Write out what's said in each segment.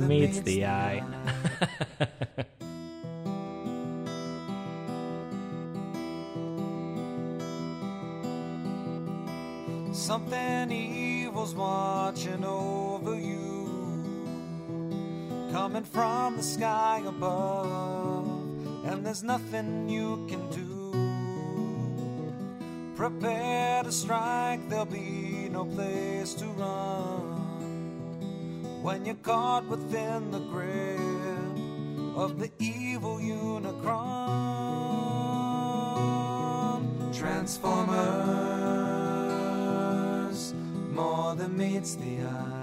than meets the eye. Something evil's watching over you, coming from the sky above, and there's nothing you can do. Prepare to strike, there'll be no place to run when you're caught within the grip of the evil Unicron. Transformers, more than meets the eye.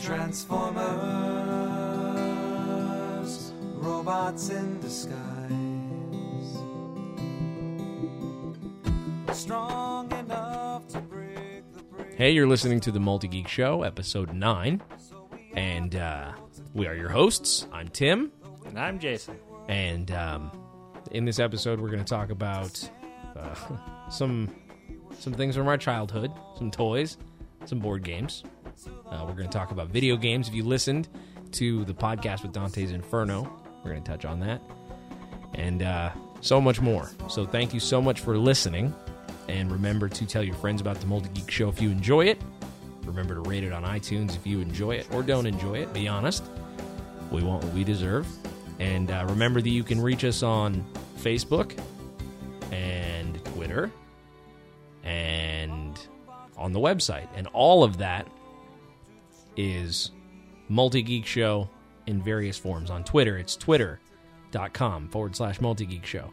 Transformers, robots in disguise. Hey, you're listening to the Multi Geek Show, episode 9. And uh, we are your hosts. I'm Tim. and I'm Jason. And um, in this episode, we're going to talk about uh, some some things from our childhood, some toys, some board games. Uh, we're going to talk about video games. If you listened to the podcast with Dante's Inferno, we're going to touch on that. And uh, so much more. So thank you so much for listening. And remember to tell your friends about the Multi Geek Show if you enjoy it. Remember to rate it on iTunes if you enjoy it or don't enjoy it. Be honest. We want what we deserve. And uh, remember that you can reach us on Facebook and Twitter and on the website. And all of that is Multi Geek Show in various forms. On Twitter, it's twitter.com forward slash multi geek show.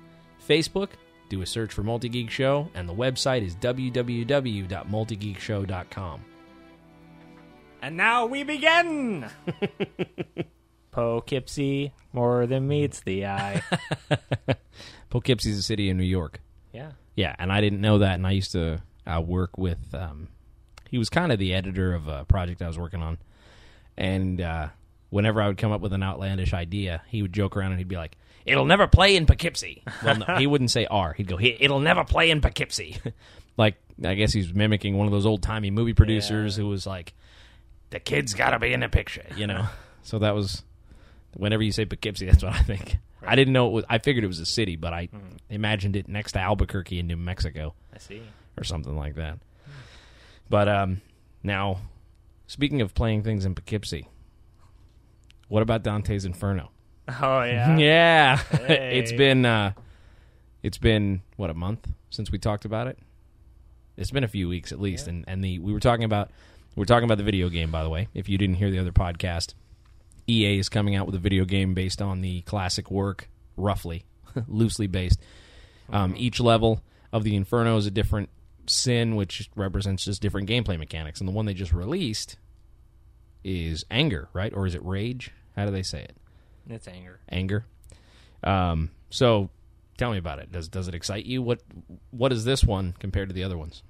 Facebook, do a search for Multi Geek Show, and the website is www.multigeekshow.com. And now we begin. Poughkeepsie, more than meets the eye. Poughkeepsie's a city in New York. yeah. Yeah, and I didn't know that, and I used to uh, work with. Um, he was kind of the editor of a project I was working on, and uh, whenever I would come up with an outlandish idea, he would joke around and he'd be like, "It'll never play in Poughkeepsie." Well, no, he wouldn't say "R." He'd go, "It'll never play in Poughkeepsie." like I guess he's mimicking one of those old timey movie producers who was like, "The kid's got to be in the picture," you know. so that was whenever you say Poughkeepsie, that's what I think. I didn't know it was. I figured it was a city, but I imagined it next to Albuquerque in New Mexico I see. or something like that. But um, now, speaking of playing things in Poughkeepsie, what about Dante's Inferno? Oh, yeah. yeah, Hey. it's been uh, it's been what a month since we talked about it. It's been a few weeks at least, and and the we were talking about we were talking about the video game. By the way, if you didn't hear the other podcast, EA is coming out with a video game based on the classic work, roughly, loosely based. Um, each level of the Inferno is a different sin, which represents just different gameplay mechanics. And the one they just released is anger, right? Or is it rage? How do they say it? It's anger. Anger. Um, so tell me about it. Does does it excite you? What what is this one compared to the other ones?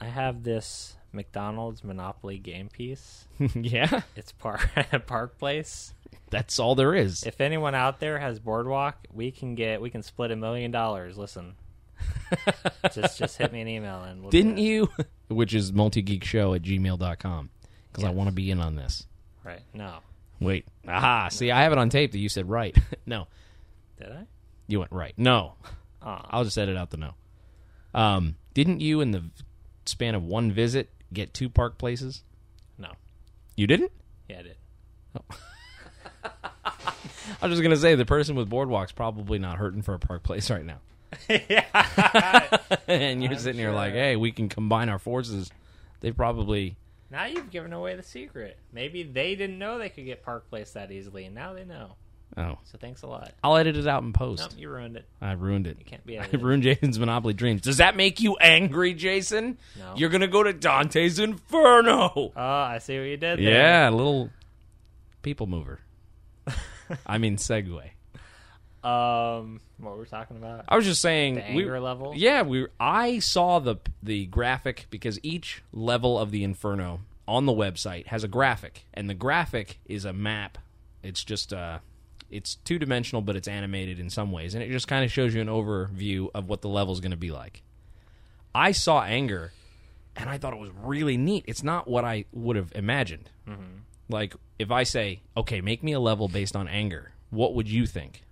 I have this McDonald's Monopoly game piece. yeah, It's Park Park Place. that's all there is. If anyone out there has Boardwalk, we can get we can split a million dollars. Listen, just just hit me an email and we'll Didn't you? Which is multigeekshow at gmail.com. Because I want to be in on this. Right? No, Wait. Aha. See, I have it on tape that you said right. no. did I? You went right. No. Oh, I'll just edit out the no. Um, didn't you, in the span of one visit, get two park places? no. You didn't? Yeah, I did. I was just going to say the person with Boardwalk's probably not hurting for a park place right now. yeah. and you're sitting here like, hey, we can combine our forces. They probably. Now you've given away the secret. Maybe they didn't know they could get Park Place that easily, and now they know. Oh. So thanks a lot. I'll edit it out in post. Nope, you ruined it. I ruined it. You can't be I ruined Jason's Monopoly dreams. Does that make you angry, Jason? No. You're going to go to Dante's Inferno. Oh, I see what you did there. Yeah, a little people mover. I mean, segue. Um, what were we talking about? I was just saying, The we- anger level? Yeah, we. I saw the the graphic because each level of the Inferno on the website has a graphic, and the graphic is a map. It's just uh, it's two dimensional, but it's animated in some ways, and it just kind of shows you an overview of what the level is going to be like. I saw anger, and I thought it was really neat. It's not what I would have imagined. Like if I say, "Okay, make me a level based on anger," what would you think?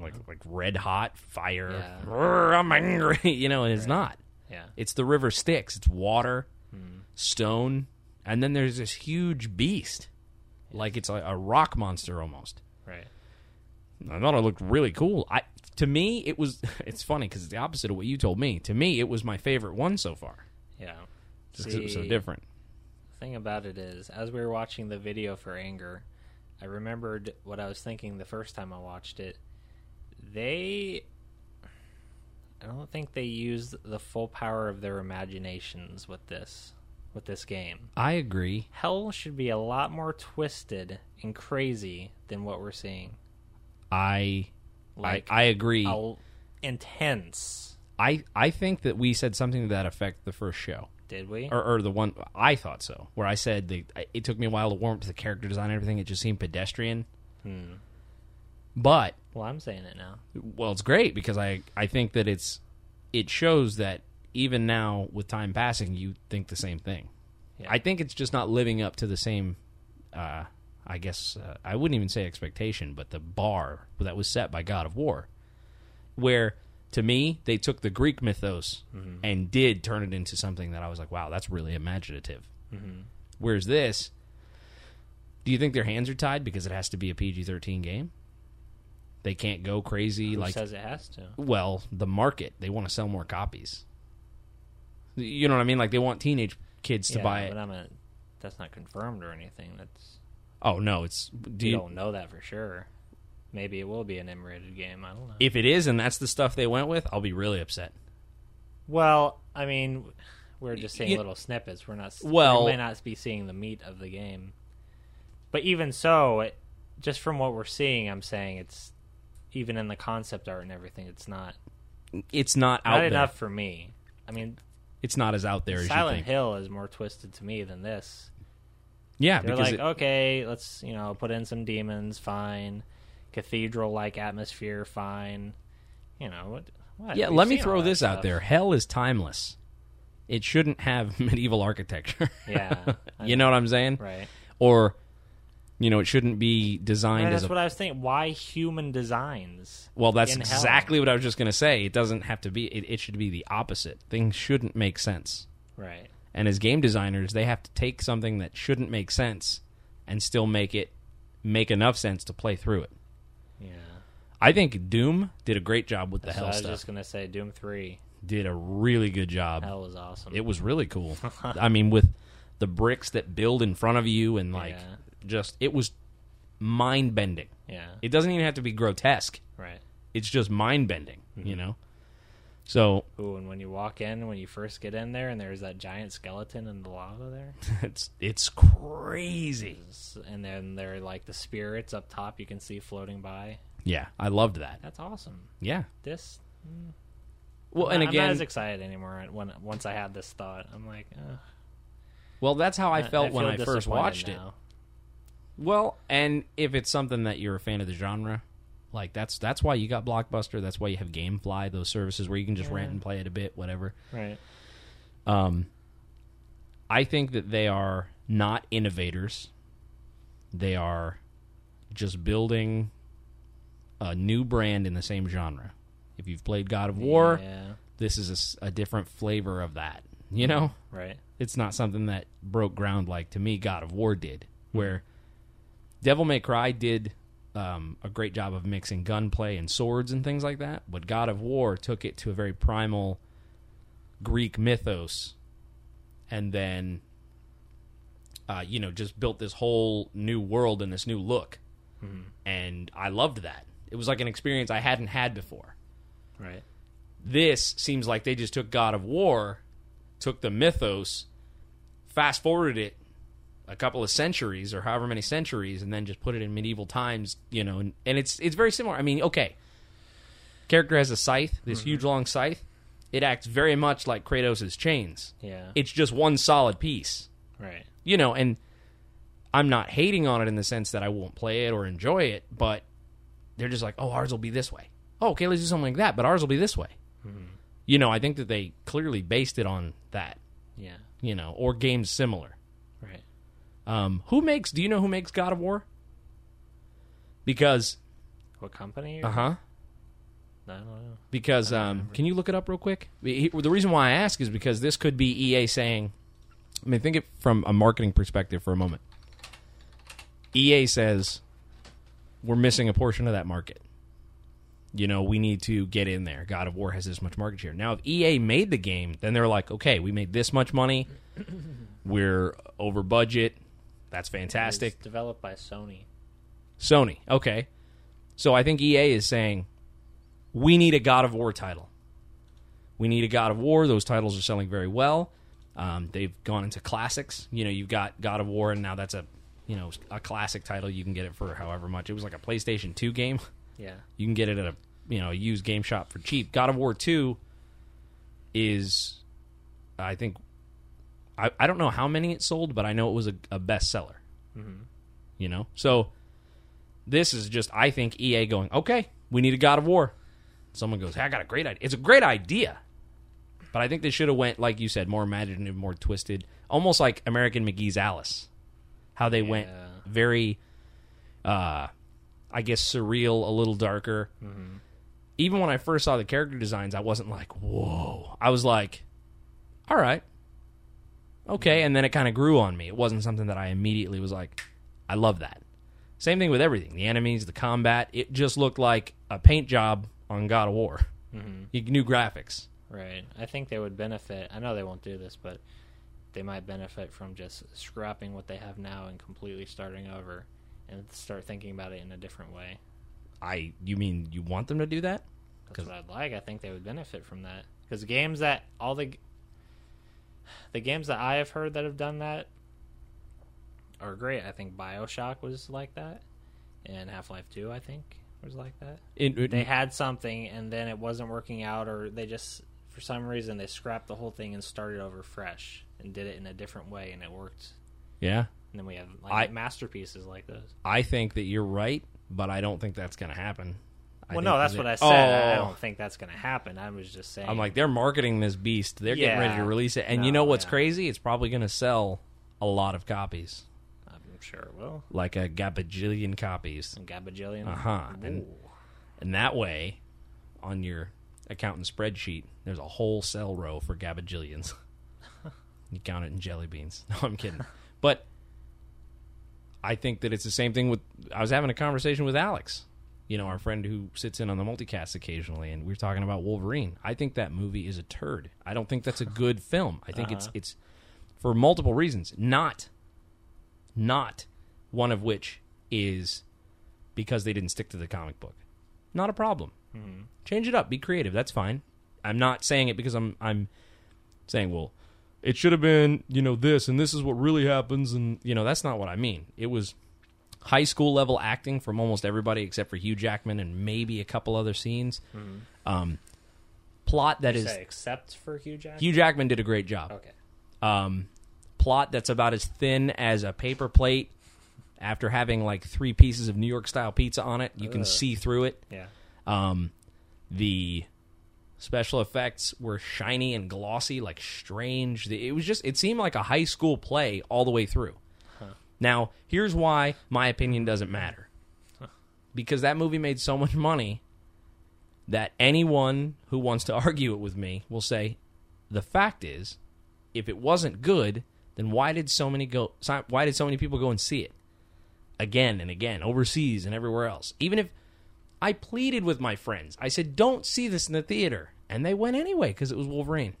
Like like red hot fire. Yeah. "Rrr, I'm angry, you know, and it's not. Yeah. It's the river Styx. It's water, hmm. stone, and then there's this huge beast, like it's a, a rock monster almost. Right. I thought it looked really cool. I to me it was. It's funny because it's the opposite of what you told me. To me, it was my favorite one so far, Yeah. just 'cause it was so See, different. thing about it is, as we were watching the video for Anger, I remembered what I was thinking the first time I watched it. They. I don't think they used the full power of their imaginations with this with this game. I agree. Hell should be a lot more twisted and crazy than what we're seeing. I Like I, I agree. I'll- intense. I I think that we said something to that effect the first show. Did we? or, or the one I thought so, where I said they, it took me a while to warm up to the character design and everything. It just seemed pedestrian. Hmm. But Well, I'm saying it now. well, it's great because I I think that it's it shows that even now with time passing, you think the same thing. Yeah. I think it's just not living up to the same. Uh, I guess uh, I wouldn't even say expectation, but the bar that was set by God of War, where to me they took the Greek mythos and did turn it into something that I was like, wow, that's really imaginative. Whereas this, do you think their hands are tied because it has to be a PG thirteen game? They can't go crazy Who like says it has to? well, the market. They want to sell more copies. You know what I mean? Like they want teenage kids to yeah, buy it. but I'm a, that's not confirmed or anything. That's Oh no, it's do you you, don't know that for sure. Maybe it will be an M-rated game. I don't know. if it is and that's the stuff they went with, I'll be really upset. well, I mean, we're just seeing little snippets. We're not. Well- we may not be seeing the meat of the game. But even so, it, just from what we're seeing, I'm saying it's even in the concept art and everything. It's not It's not out not there. enough for me. I mean, It's not as out there as you Silent. Hill is more twisted to me than this. Yeah, They're like, it- okay, let's you know put in some demons, fine. Cathedral like atmosphere, fine. You know what? what? yeah. We've Let me throw this out there. Hell is timeless. It shouldn't have medieval architecture. Yeah, you know what I'm saying? right? Or, you know, it shouldn't be designed Right, as that's a what I was thinking. Why human designs? Well, that's in hell. exactly what I was just going to say. It doesn't have to be. It, it should be the opposite. Things shouldn't make sense. Right. And as game designers, they have to take something that shouldn't make sense and still make it make enough sense to play through it. Yeah. I think Doom did a great job with the hell I was stuff. just gonna say Doom Three. Did a really good job. Hell was awesome. It was really cool. I mean, with the bricks that build in front of you and like Yeah. Just it was mind bending. yeah. It doesn't even have to be grotesque. right. It's just mind bending. Mm-hmm. You know. So Ooh, and when you walk in, when you first get in there, and there's that giant skeleton in the lava there, it's it's crazy. And then there are like the spirits up top you can see floating by. Yeah, I loved that. That's awesome. Yeah. This Well, I'm and not- I'm not again, as excited anymore when once I had this thought. I'm like, Ugh. well, that's how I felt when I first watched it. Well, and if it's something that you're a fan of the genre, like that's that's why you got Blockbuster. That's why you have GameFly, those services where you can just rent and play it a bit, whatever. Right. Um, I think that they are not innovators. They are just building a new brand in the same genre. If you've played God of War, Yeah. this is a different flavor of that. You know, Right. it's not something that broke ground like to me God of War did, where Devil May Cry did um, a great job of mixing gunplay and swords and things like that, but God of War took it to a very primal Greek mythos, and then uh, you know just built this whole new world and this new look, and I loved that. It was like an experience I hadn't had before Right. this seems like they just took God of War, took the mythos, fast forwarded it a couple of centuries or however many centuries, and then just put it in medieval times. You know, and, and it's it's very similar. I mean, okay, character has a scythe, this mm-hmm. huge long scythe. It acts very much like Kratos' chains. Yeah. It's just one solid piece. right. You know, and I'm not hating on it in the sense that I won't play it or enjoy it, but they're just like, oh, ours will be this way. Oh, okay, let's do something like that, but ours will be this way. Mm-hmm. You know, I think that they clearly based it on that. Yeah. You know, or games similar. Um, who makes? Do you know who makes God of War? Because What company? uh huh. I don't know. Because um, can you look it up real quick? The reason why I ask is because this could be EA saying. I mean, think it from a marketing perspective for a moment. EA says we're missing a portion of that market. You know, we need to get in there. God of War has this much market share. Now, if EA made the game, then they're like, okay, we made this much money. We're over budget. That's fantastic. It's developed by Sony. Sony. Okay. So I think EA is saying we need a God of War title. We need a God of War. Those titles are selling very well. Um, they've gone into classics. You know, you've got God of War, and now that's a you know a classic title. You can get it for however much. It was like a PlayStation Two game. Yeah. You can get it at a you know a used game shop for cheap. God of War Two is, I think, I, I don't know how many it sold, but I know it was a, a bestseller. You know, so this is just I think EA going okay. We need a God of War. Someone goes, hey, I got a great idea. It's a great idea, but I think they should have went like you said, more imaginative, more twisted, almost like American McGee's Alice. How they went very, uh, I guess surreal, a little darker. Even when I first saw the character designs, I wasn't like, whoa. I was like, all right, okay. And then it kind of grew on me. It wasn't something that I immediately was like, I love that. Same thing with everything the enemies, the combat. It just looked like a paint job on God of War. Mm-hmm. You New graphics. Right. I think they would benefit. I know they won't do this, but they might benefit from just scrapping what they have now and completely starting over and start thinking about it in a different way. I. You mean you want them to do that? That's what I'd like. I think they would benefit from that. Because games that all the the games that I have heard that have done that are great. I think Bioshock was like that, and Half Life Two I think was like that. It, it- They had something and then it wasn't working out, or they just for some reason they scrapped the whole thing and started over fresh and did it in a different way, and it worked. yeah. And then we have I- like masterpieces like those. I think that you're right, but I don't think that's going to happen. I well, no, that's that- what I said. I Oh. don't think that's going to happen. I was just saying. I'm like, they're marketing this beast. They're getting ready to release it. And you know what's yeah. crazy? It's probably going to sell a lot of copies, I'm sure it will. like a gabajillion copies. And Gabajillion. Uh-huh. And- Ooh. And that way, on your accountant spreadsheet, there's a whole cell row for gabajillions. you count it in jelly beans. No, I'm kidding. But I think that it's the same thing with. I was having a conversation with Alex, you know, our friend who sits in on the multicast occasionally, and we are talking about Wolverine. I think that movie is a turd. I don't think that's a good film. I think it's uh-huh. it's for multiple reasons. Not, not one of which is because they didn't stick to the comic book. Not a problem. Mm-hmm. Change it up. Be creative. That's fine. I'm not saying it because I'm I'm saying well, it should have been you know this and this is what really happens and you know that's not what I mean. It was high school level acting from almost everybody except for Hugh Jackman and maybe a couple other scenes. Um, plot that is except for Hugh Jackman. Hugh Jackman did a great job Okay. um, plot that's about as thin as a paper plate. After having like three pieces of New York style pizza on it, you can see through it. Yeah. Um, the special effects were shiny and glossy, like strange. It was just, it seemed like a high school play all the way through. Now, here's why my opinion doesn't matter. Because that movie made so much money that anyone who wants to argue it with me will say, the fact is, if it wasn't good, then why did so many go? Why did so many people go and see it again and again overseas and everywhere else? Even if I pleaded with my friends, I said, "Don't see this in the theater," and they went anyway because it was Wolverine.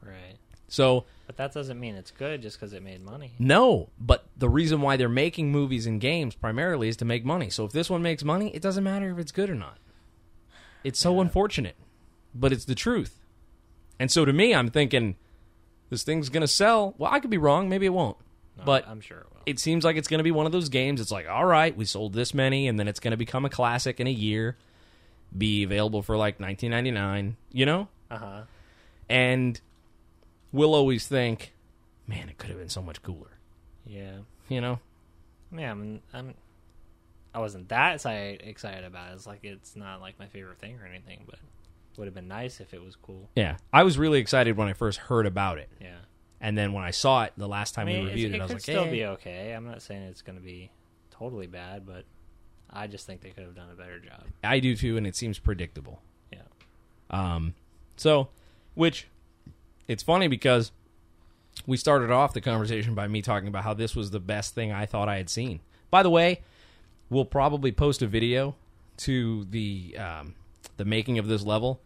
Right. So But that doesn't mean it's good just because it made money. no, but the reason why they're making movies and games primarily is to make money. So if this one makes money, it doesn't matter if it's good or not. It's so unfortunate, but it's the truth. And so to me, I'm thinking this thing's going to sell. Well, I could be wrong, maybe it won't. No, but I'm sure it will. it seems like it's going to be one of those games. It's like, all right, we sold this many, and then it's going to become a classic in a year, be available for like 19.99. You know, Uh huh. and we'll always think, man, it could have been so much cooler. Yeah. You know, Yeah. I'm. I'm I wasn't that excited, about it. It's like it's not like my favorite thing or anything, but would have been nice if it was cool. Yeah, I was really excited when I first heard about it, Yeah. and then when I saw it the last I time mean, we reviewed it, it I was like, still "Eh." be okay. I'm not saying it's going to be totally bad, but I just think they could have done a better job. I do too, and it seems predictable. Yeah. Um, so, which it's funny because we started off the conversation by me talking about how this was the best thing I thought I had seen. By the way, we'll probably post a video to the um, the making of this level,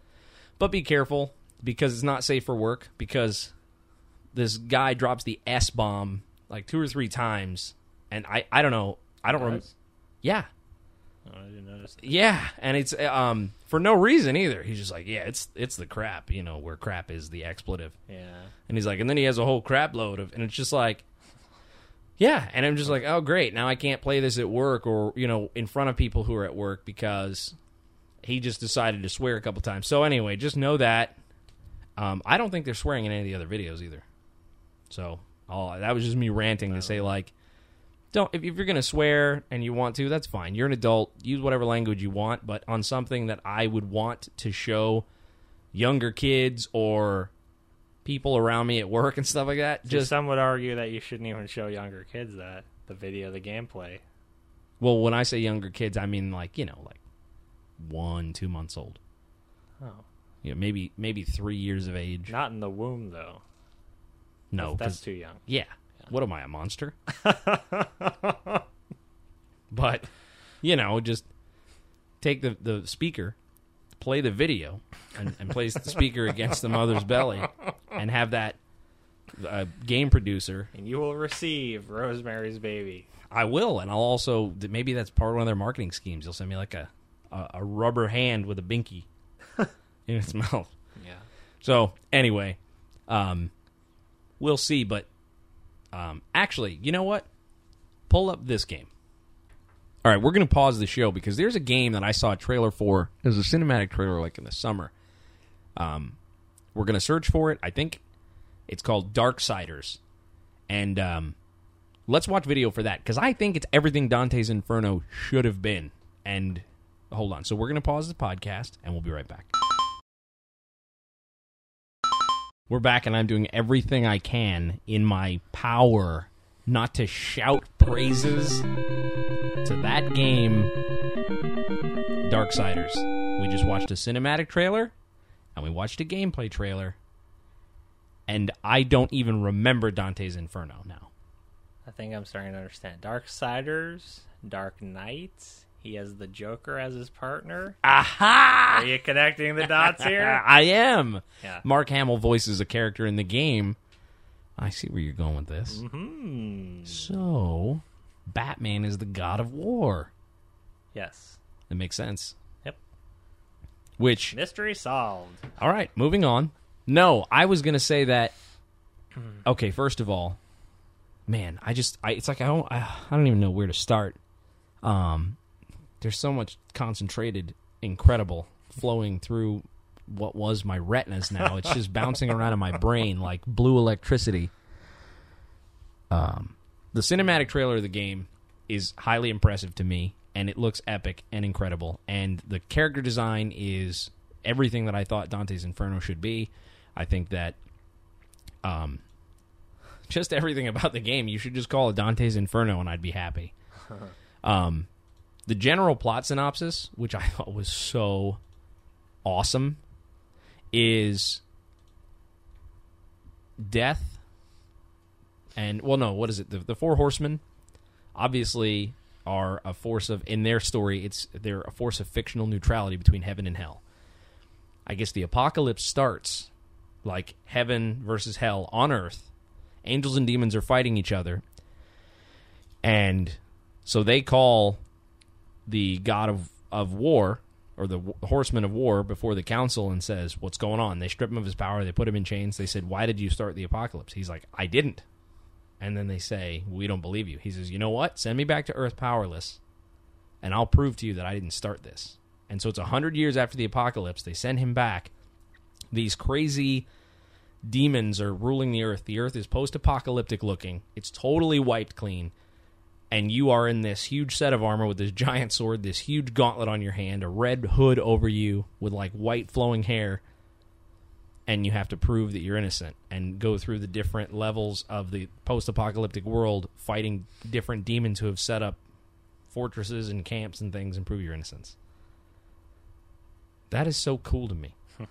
but be careful because it's not safe for work. Because this guy drops the S bomb like two or three times, and I I don't know I don't remember. Yeah, Oh, I didn't notice. that. yeah, and it's um for no reason either. He's just like, yeah, it's it's the crap, you know, where crap is the expletive. Yeah. And he's like, and then he has a whole crap load of, and it's just like, yeah, and I'm just like, oh great, now I can't play this at work or you know in front of people who are at work because he just decided to swear a couple times. So anyway, just know that. Um, I don't think they're swearing in any of the other videos either. So all that was just me ranting to say like, don't if, you're gonna swear and you want to, that's fine. You're an adult. Use whatever language you want, but on something that I would want to show younger kids or people around me at work and stuff like that. Just Just some would argue that you shouldn't even show younger kids that the video, the gameplay. well, when I say younger kids, I mean like you know like one, two months old. Oh, yeah, maybe maybe three years of age. not in the womb though. no, that's too young. yeah. What am I, a monster? but you know, just take the the speaker, play the video, and, and place the speaker against the mother's belly, and have that uh, game producer And you will receive Rosemary's Baby. I will, and I'll also maybe that's part of one of their marketing schemes. They'll send me like a a, a rubber hand with a binky in its mouth. Yeah. So anyway, um, we'll see. But um, actually, you know what? Pull up this game. All right, we're going to pause the show because there's a game that I saw a trailer for. There's a cinematic trailer like in the summer. Um, we're going to search for it. I think it's called Dark Darksiders, and um, let's watch video for that because I think it's everything Dante's Inferno should have been. And hold on, so we're going to pause the podcast and we'll be right back. We're back, and I'm doing everything I can in my power not to shout praises to that game, Darksiders. We just watched a cinematic trailer, and we watched a gameplay trailer, and I don't even remember Dante's Inferno now. I think I'm starting to understand. Darksiders, Dark Knights. He has the Joker as his partner. Aha! Are you connecting the dots here? I am. Yeah. Mark Hamill voices a character in the game. I see where you're going with this. Hmm. So, Batman is the god of war. Yes. That makes sense. Yep. Which, Mystery solved. all right, moving on. No, I was going to say that. Okay, first of all, man, I just, I, it's like I don't, I, I don't even know where to start. Um, there's so much concentrated, incredible flowing through what was my retinas now. It's just bouncing around in my brain like blue electricity. Um, the cinematic trailer of the game is highly impressive to me, and it looks epic and incredible. And the character design is everything that I thought Dante's Inferno should be. I think that, um, just everything about the game, you should just call it Dante's Inferno, and I'd be happy. um, the general plot synopsis, which I thought was so awesome, is death and well no what is it? The, the four horsemen obviously are a force of in their story it's they're a force of fictional neutrality between heaven and hell. I guess the apocalypse starts like heaven versus hell on earth. Angels and demons are fighting each other. And so they call the god of, of war or the horseman of war before the council and says what's going on? They strip him of his power they put him in chains they said why did you start the apocalypse? He's like i didn't. And then they say we don't believe you. He says you know what? Send me back to earth powerless and i'll prove to you that i didn't start this. And so it's a hundred years after the apocalypse they send him back. These crazy demons are ruling the earth. The earth is post-apocalyptic looking. It's totally wiped clean and you are in this huge set of armor with this giant sword, this huge gauntlet on your hand, a red hood over you with like white flowing hair, and you have to prove that you're innocent and go through the different levels of the post-apocalyptic world fighting different demons who have set up fortresses and camps and things and prove your innocence. That is so cool to me.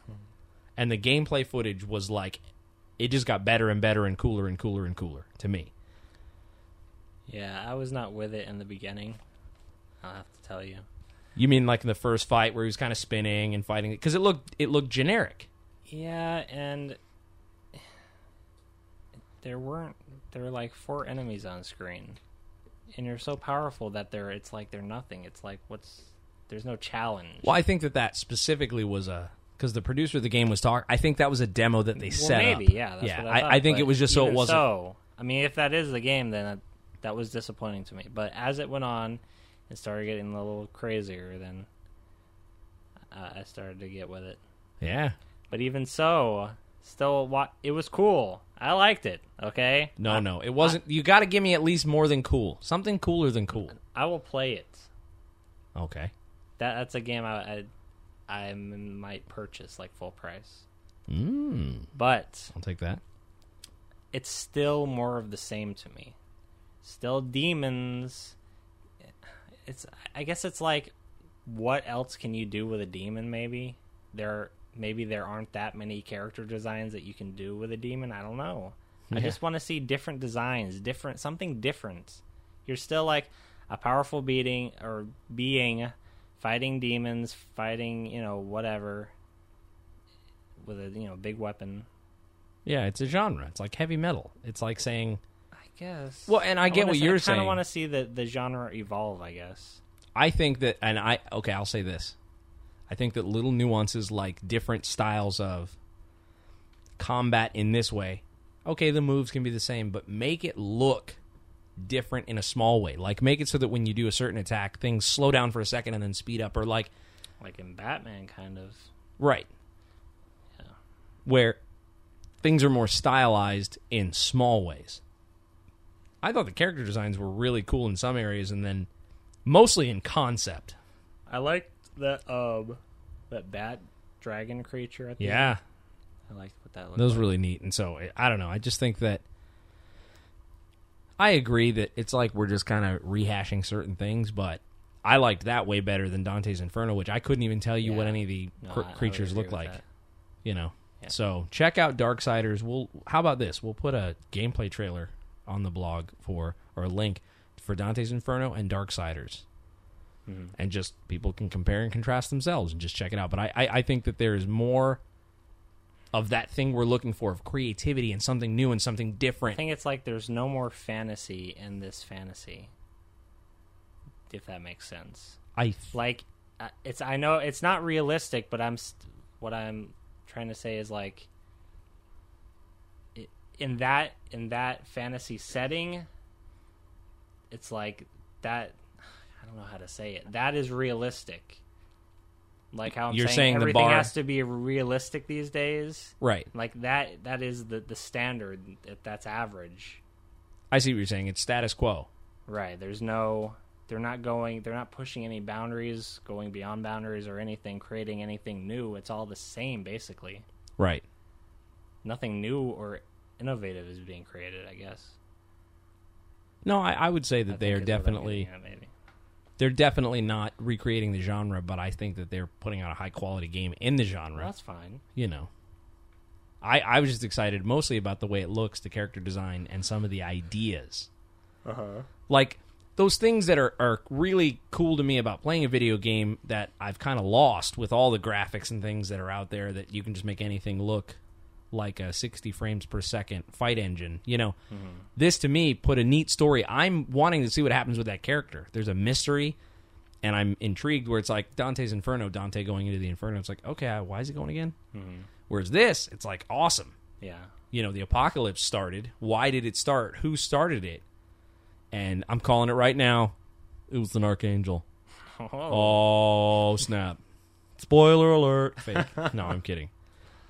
and the gameplay footage was like it just got better and better and cooler and cooler and cooler to me. Yeah, I was not with it in the beginning. I'll have to tell you. You mean like in the first fight where he was kind of spinning and fighting because it looked it looked generic. Yeah, and there weren't there were like four enemies on screen. And you're so powerful that they're it's like they're nothing. It's like what's there's no challenge. Well, I think that that specifically was a because the producer of the game was talking. I think that was a demo that they Well, set maybe, up. yeah. That's yeah. what I, thought, I, think it was just so it wasn't. So, I mean, if that is the game, then that, was disappointing to me. But as it went on, it started getting a little crazier. Then uh, I started to get with it. Yeah. But even so, still, wa- it was cool. I liked it. Okay. No, I, no, it wasn't. you got to give me at least more than cool. Something cooler than cool. I will play it. Okay. That that's a game I I might purchase like full price. Mm, But I'll take that. it's still more of the same to me. Still demons. It's I guess it's like what else can you do with a demon maybe? There maybe there aren't that many character designs that you can do with a demon. I don't know. I just want to see different designs, different something different. You're still like a powerful beating or being fighting demons, fighting, you know, whatever with a, you know, big weapon. Yeah, it's a genre. It's like heavy metal. It's like saying, guess. well, and I get what you're I saying. kind of want to see the the genre evolve. I guess. I think that, and I okay, I'll say this. I think that little nuances like different styles of combat in this way. Okay, the moves can be the same, but make it look different in a small way. Like make it so that when you do a certain attack, things slow down for a second and then speed up, or like Like in Batman, kind of. right Yeah. where things are more stylized in small ways. I thought the character designs were really cool in some areas, and then mostly in concept. I liked that um that bat dragon creature. At the Yeah, end. I liked what that looked. That was like. really neat. And so I- don't know. I just think that I agree that it's like we're just kind of rehashing certain things, but I liked that way better than Dante's Inferno, which I couldn't even tell you what any of the No, cr- I- creatures look like. that. You know. Yeah. So check out Darksiders. We'll how about this? We'll put a gameplay trailer on the blog for or a link for Dante's Inferno and Darksiders. Mhm. And just people can compare and contrast themselves and just check it out. But I, I, I think that there is more of that thing we're looking for of creativity and something new and something different. I think it's like there's no more fantasy in this fantasy. If that makes sense. I like uh, it's i know it's not realistic but i'm st- what i'm trying to say is like in that in that fantasy setting it's like that i don't know how to say it that is realistic like how i'm You're saying, saying everything bar- has to be realistic these days right. like that that is the the standard that that's average I see what you're saying. It's status quo. Right. There's no. They're not going. They're not pushing any boundaries, going beyond boundaries or anything, creating anything new. It's all the same, basically. Right. Nothing new or innovative is being created. I guess. No, I, I would say that I they are is what I'm definitely at, maybe. they're definitely not recreating the genre, but I think that they're putting out a high quality game in the genre. Well, that's fine. you know. I, I was just excited mostly about the way it looks, the character design, and some of the ideas. Uh huh. Like those things that are, are really cool to me about playing a video game that I've kind of lost with all the graphics and things that are out there that you can just make anything look like a 60 frames per second fight engine. You know, this to me put a neat story. I'm wanting to see what happens with that character. There's a mystery, and I'm intrigued where it's like Dante's Inferno, Dante going into the Inferno. It's like, okay, why is he going again? Whereas this, it's like awesome. Yeah. You know, the apocalypse started. Why did it start? Who started it? And I'm calling it right now. It was an archangel. Oh snap! Spoiler alert! Fake. no, I'm kidding.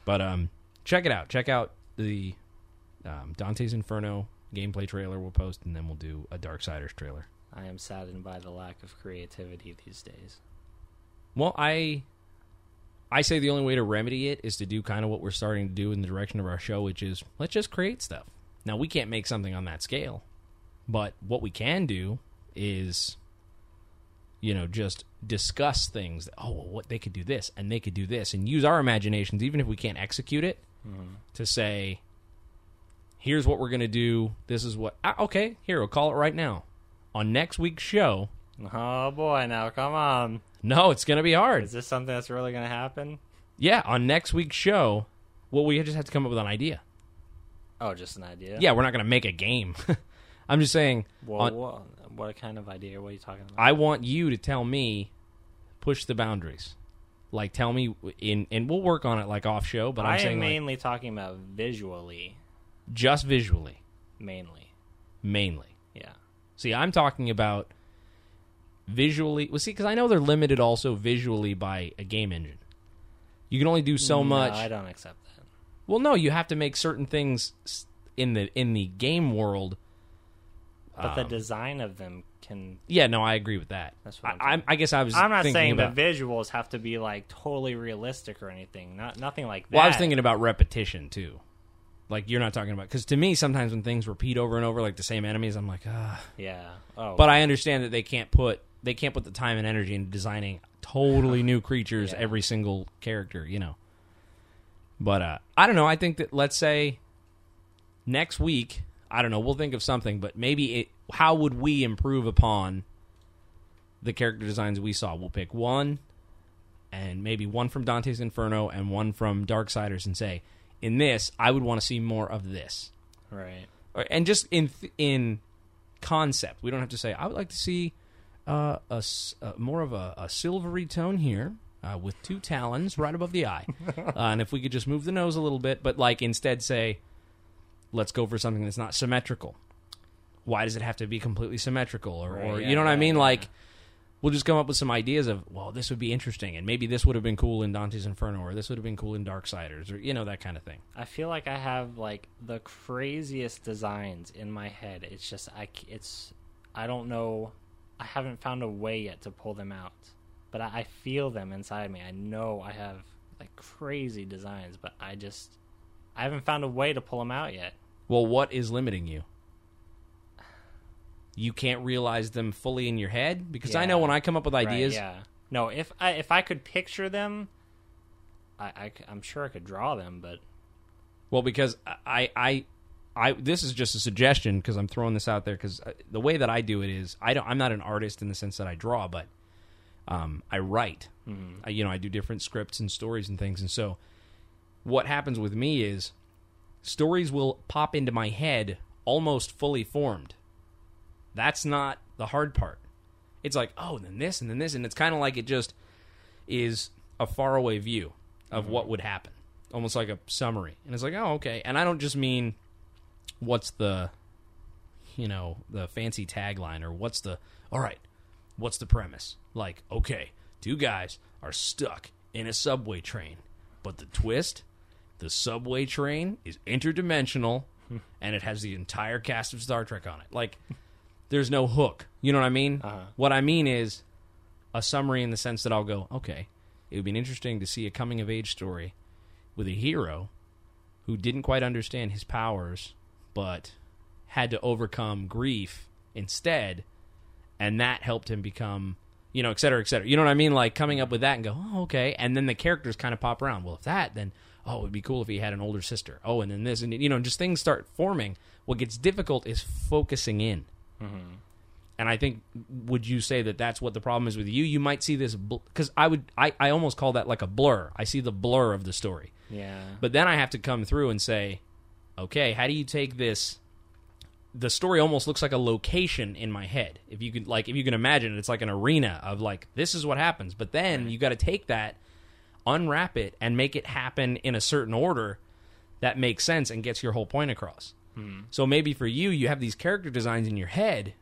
But um, check it out. Check out the um, Dante's Inferno gameplay trailer. We'll post, and then we'll do a Darksiders trailer. I am saddened by the lack of creativity these days. Well, I I say the only way to remedy it is to do kind of what we're starting to do in the direction of our show, which is let's just create stuff. Now we can't make something on that scale, but what we can do is you know just discuss things that, oh well, what they could do this and they could do this and use our imaginations even if we can't execute it to say here's what we're going to do this is what ah, okay here we'll call it right now on next week's show Oh boy, now come on. no it's going to be hard Is this something that's really going to happen? Yeah, on next week's show, well, we just have to come up with an idea. Oh, just an idea. Yeah, we're not going to make a game. I'm just saying, Well, on- what, what kind of idea? What are you talking about? I want you to tell me, push the boundaries. Like, tell me in, and we'll work on it like off show. But I'm I saying am like, mainly talking about visually, just visually, mainly. mainly. Yeah. See, I'm talking about visually. Well, see, because I know they're limited also visually by a game engine. You can only do so No, much. I don't accept that. Well, no, you have to make certain things in the in the game world. But the um, design of them can. Yeah, no, I agree with that. That's what I'm I, I'm, I guess I was. I'm not thinking saying about, the visuals have to be like totally realistic or anything. Not nothing like that. Well, I was thinking about repetition too. Like you're not talking about because to me sometimes when things repeat over and over like the same enemies, I'm like ah. Yeah. Oh. But I understand that they can't put they can't put the time and energy into designing totally new creatures Yeah. every single character, you know. But uh, I don't know. I think that let's say next week, I don't know. We'll think of something, but maybe it. How would we improve upon the character designs we saw? We'll pick one, and maybe one from Dante's Inferno and one from Darksiders, and say, in this, I would want to see more of this right. or- and just in th- in concept. We don't have to say I would like to see uh, a uh, more of a, a silvery tone here uh, with two talons right above the eye, uh, and if we could just move the nose a little bit, but like instead say, let's go for something that's not symmetrical. Why does it have to be completely symmetrical, or, Right, or yeah, you know what I mean? yeah. Like. We'll just come up with some ideas of, well, this would be interesting, and maybe this would have been cool in Dante's Inferno, or this would have been cool in Darksiders, or you know that kind of thing. I feel like I have like the craziest designs in my head. It's just I it's I don't know. I haven't found a way yet to pull them out, but I, I feel them inside me. I know I have like crazy designs, but I just I haven't found a way to pull them out yet. Well, what is limiting you? You can't realize them fully in your head because I know when I come up with Right, ideas, yeah. No, if I if I could picture them, I, I am sure I could draw them, but well, because I, I, I, this is just a suggestion because I'm throwing this out there because the way that I do it is I don't, I'm not an artist in the sense that I draw, but um, I write. I, you know, I do different scripts and stories and things, and so what happens with me is stories will pop into my head almost fully formed. That's not the hard part. It's like, oh, and then this, and then this, and it's kind of like it just is a faraway view of mm-hmm. what would happen, almost like a summary. And it's like, oh, okay. And I don't just mean what's the, you know, the fancy tagline or what's the, all right, what's the premise? Like, okay, two guys are stuck in a subway train, but the twist, the subway train is interdimensional hmm. and it has the entire cast of Star Trek on it. Like, there's no hook. You know what I mean? Uh-huh. What I mean is a summary in the sense that I'll go, okay, it would be interesting to see a coming of age story with a hero who didn't quite understand his powers, but had to overcome grief instead, and that helped him become, you know, et cetera, et cetera. You know what I mean? Like coming up with that and go, oh, okay. And then the characters kind of pop around. Well, if that, then, oh, it would be cool if he had an older sister. Oh, and then this, and, you know, just things start forming. What gets difficult is focusing in. Mm-hmm. And I think, would you say that that's what the problem is with you? You might see this because I would, I, I almost call that like a blur. I see the blur of the story, yeah. but then I have to come through and say, okay, how do you take this? The story almost looks like a location in my head. If you could, like, if you can imagine it, it's like an arena of like this is what happens. But then you got to take that, unwrap it, and make it happen in a certain order that makes sense and gets your whole point across. So maybe for you, you have these character designs in your head,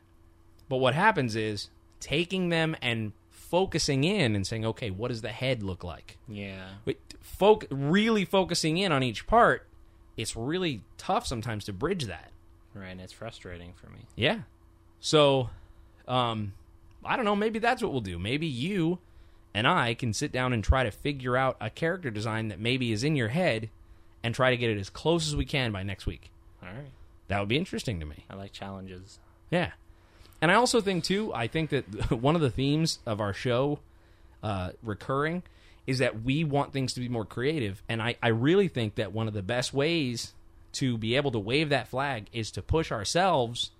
but what happens is taking them and focusing in and saying, okay, what does the head look like? Yeah. But really focusing in on each part, it's really tough sometimes to bridge that. Right, and it's frustrating for me. Yeah. So, Um, I don't know. Maybe that's what we'll do. Maybe you and I can sit down and try to figure out a character design that maybe is in your head and try to get it as close as we can by next week. All right. That would be interesting to me. I like challenges. Yeah. And I also think too, I think that one of the themes of our show uh, recurring is that we want things to be more creative. And I, I really think that one of the best ways to be able to wave that flag is to push ourselves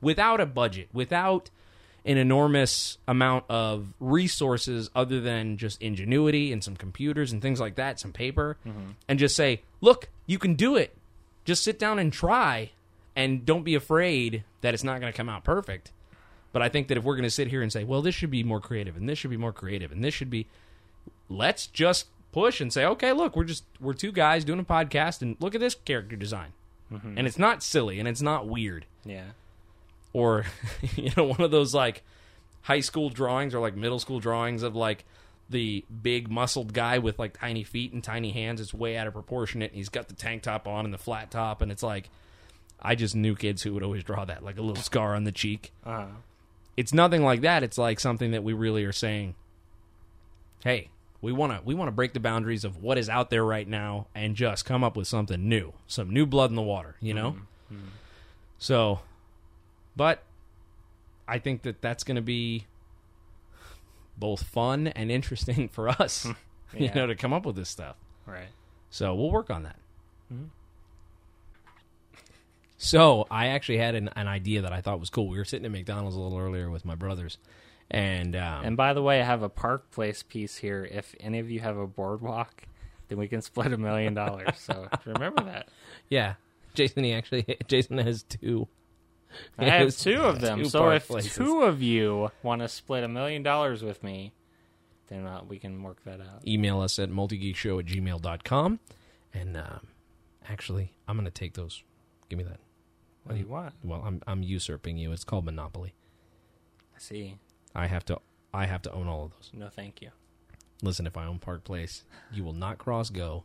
without a budget, without an enormous amount of resources other than just ingenuity and some computers and things like that, some paper, and just say, look, you can do it. Just sit down and try and don't be afraid that it's not going to come out perfect. But I think that if we're going to sit here and say, well, this should be more creative and this should be more creative and this should be, let's just push and say, okay, look, we're just, we're two guys doing a podcast and look at this character design. Mm-hmm. And it's not silly and it's not weird Yeah. or you know one of those like high school drawings or like middle school drawings of like the big muscled guy with like tiny feet and tiny hands it's way out of proportionate and he's got the tank top on and the flat top and it's like i just knew kids who would always draw that like a little scar on the cheek. Uh-huh. it's nothing like that. It's like something that we really are saying hey we want to we want to break the boundaries of what is out there right now and just come up with something new some new blood in the water you know? So but i think that that's going to be both fun and interesting for us you know to come up with this stuff Right. so we'll work on that. So I actually had an, an idea that I thought was cool. We were sitting at McDonald's a little earlier with my brothers, and um, And by the way, I have a Park Place piece here. If any of you have a boardwalk, then we can split a million dollars. So remember that. yeah, Jason he actually Jason has two. I have two of them. two so if Places. two of you want to split a million dollars with me, then uh, we can work that out. email us at multigeekshow at gmail.com. and um, actually I'm going to take those. Give me that. What do you want? Well, I'm I'm usurping you. It's called Monopoly. I see. I have to I have to own all of those. No, thank you. Listen, if I own Park Place, you will not cross go.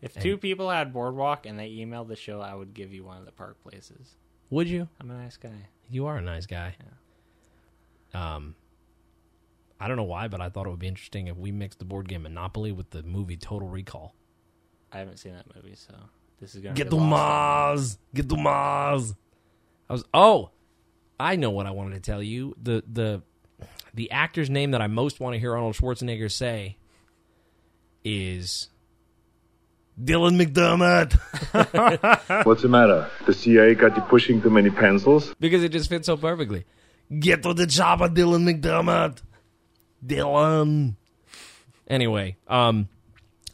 If two people had boardwalk and they emailed the show, I would give you one of the Park Places. Would you? I'm a nice guy. You are a nice guy. Um, I don't know why, but I thought it would be interesting if we mixed the board game Monopoly with the movie Total Recall. I haven't seen that movie, so this is gonna Get be to lost on me. Mars. Get to Mars. I was. Oh, I know what I wanted to tell you. The the the actor's name that I most want to hear Arnold Schwarzenegger say is Dylan McDermott What's the matter? The CIA got you pushing too many pencils? because it just fits so perfectly. Get to the chopper, Dylan McDermott. Dylan. Anyway, um,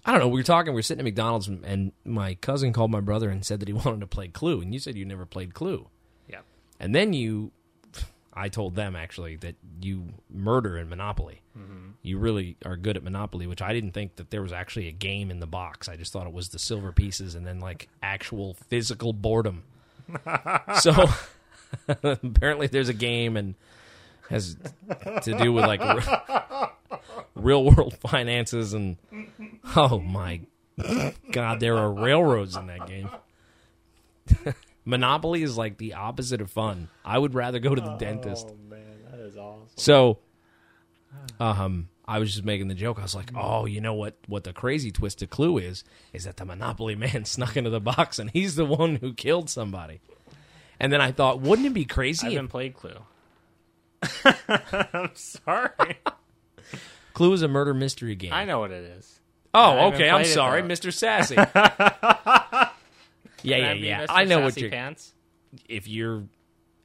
I don't know. We were talking. We were sitting at McDonald's, and my cousin called my brother and said that he wanted to play Clue, and you said you never played Clue. Yeah. And then you, I told them actually that you murder in Monopoly. Mm-hmm. You really are good at Monopoly, which I didn't think that there was actually a game in the box. I just thought it was the silver pieces and then like actual physical boredom. so apparently there's a game and has to do with like re- real world finances and oh my god, there are railroads in that game. Monopoly is like the opposite of fun. I would rather go to the dentist. Oh man, that is awesome. So, um, I was just making the joke. I was like, "Oh, you know what? What the crazy twist to Clue is is that the Monopoly man snuck into the box and he's the one who killed somebody." And then I thought, wouldn't it be crazy I haven't played Clue. I'm sorry. Clue is a murder mystery game? I know what it is. Oh, okay. I'm sorry. Mr. Sassy. Yeah, yeah, yeah. I know what you're. Pants. If you're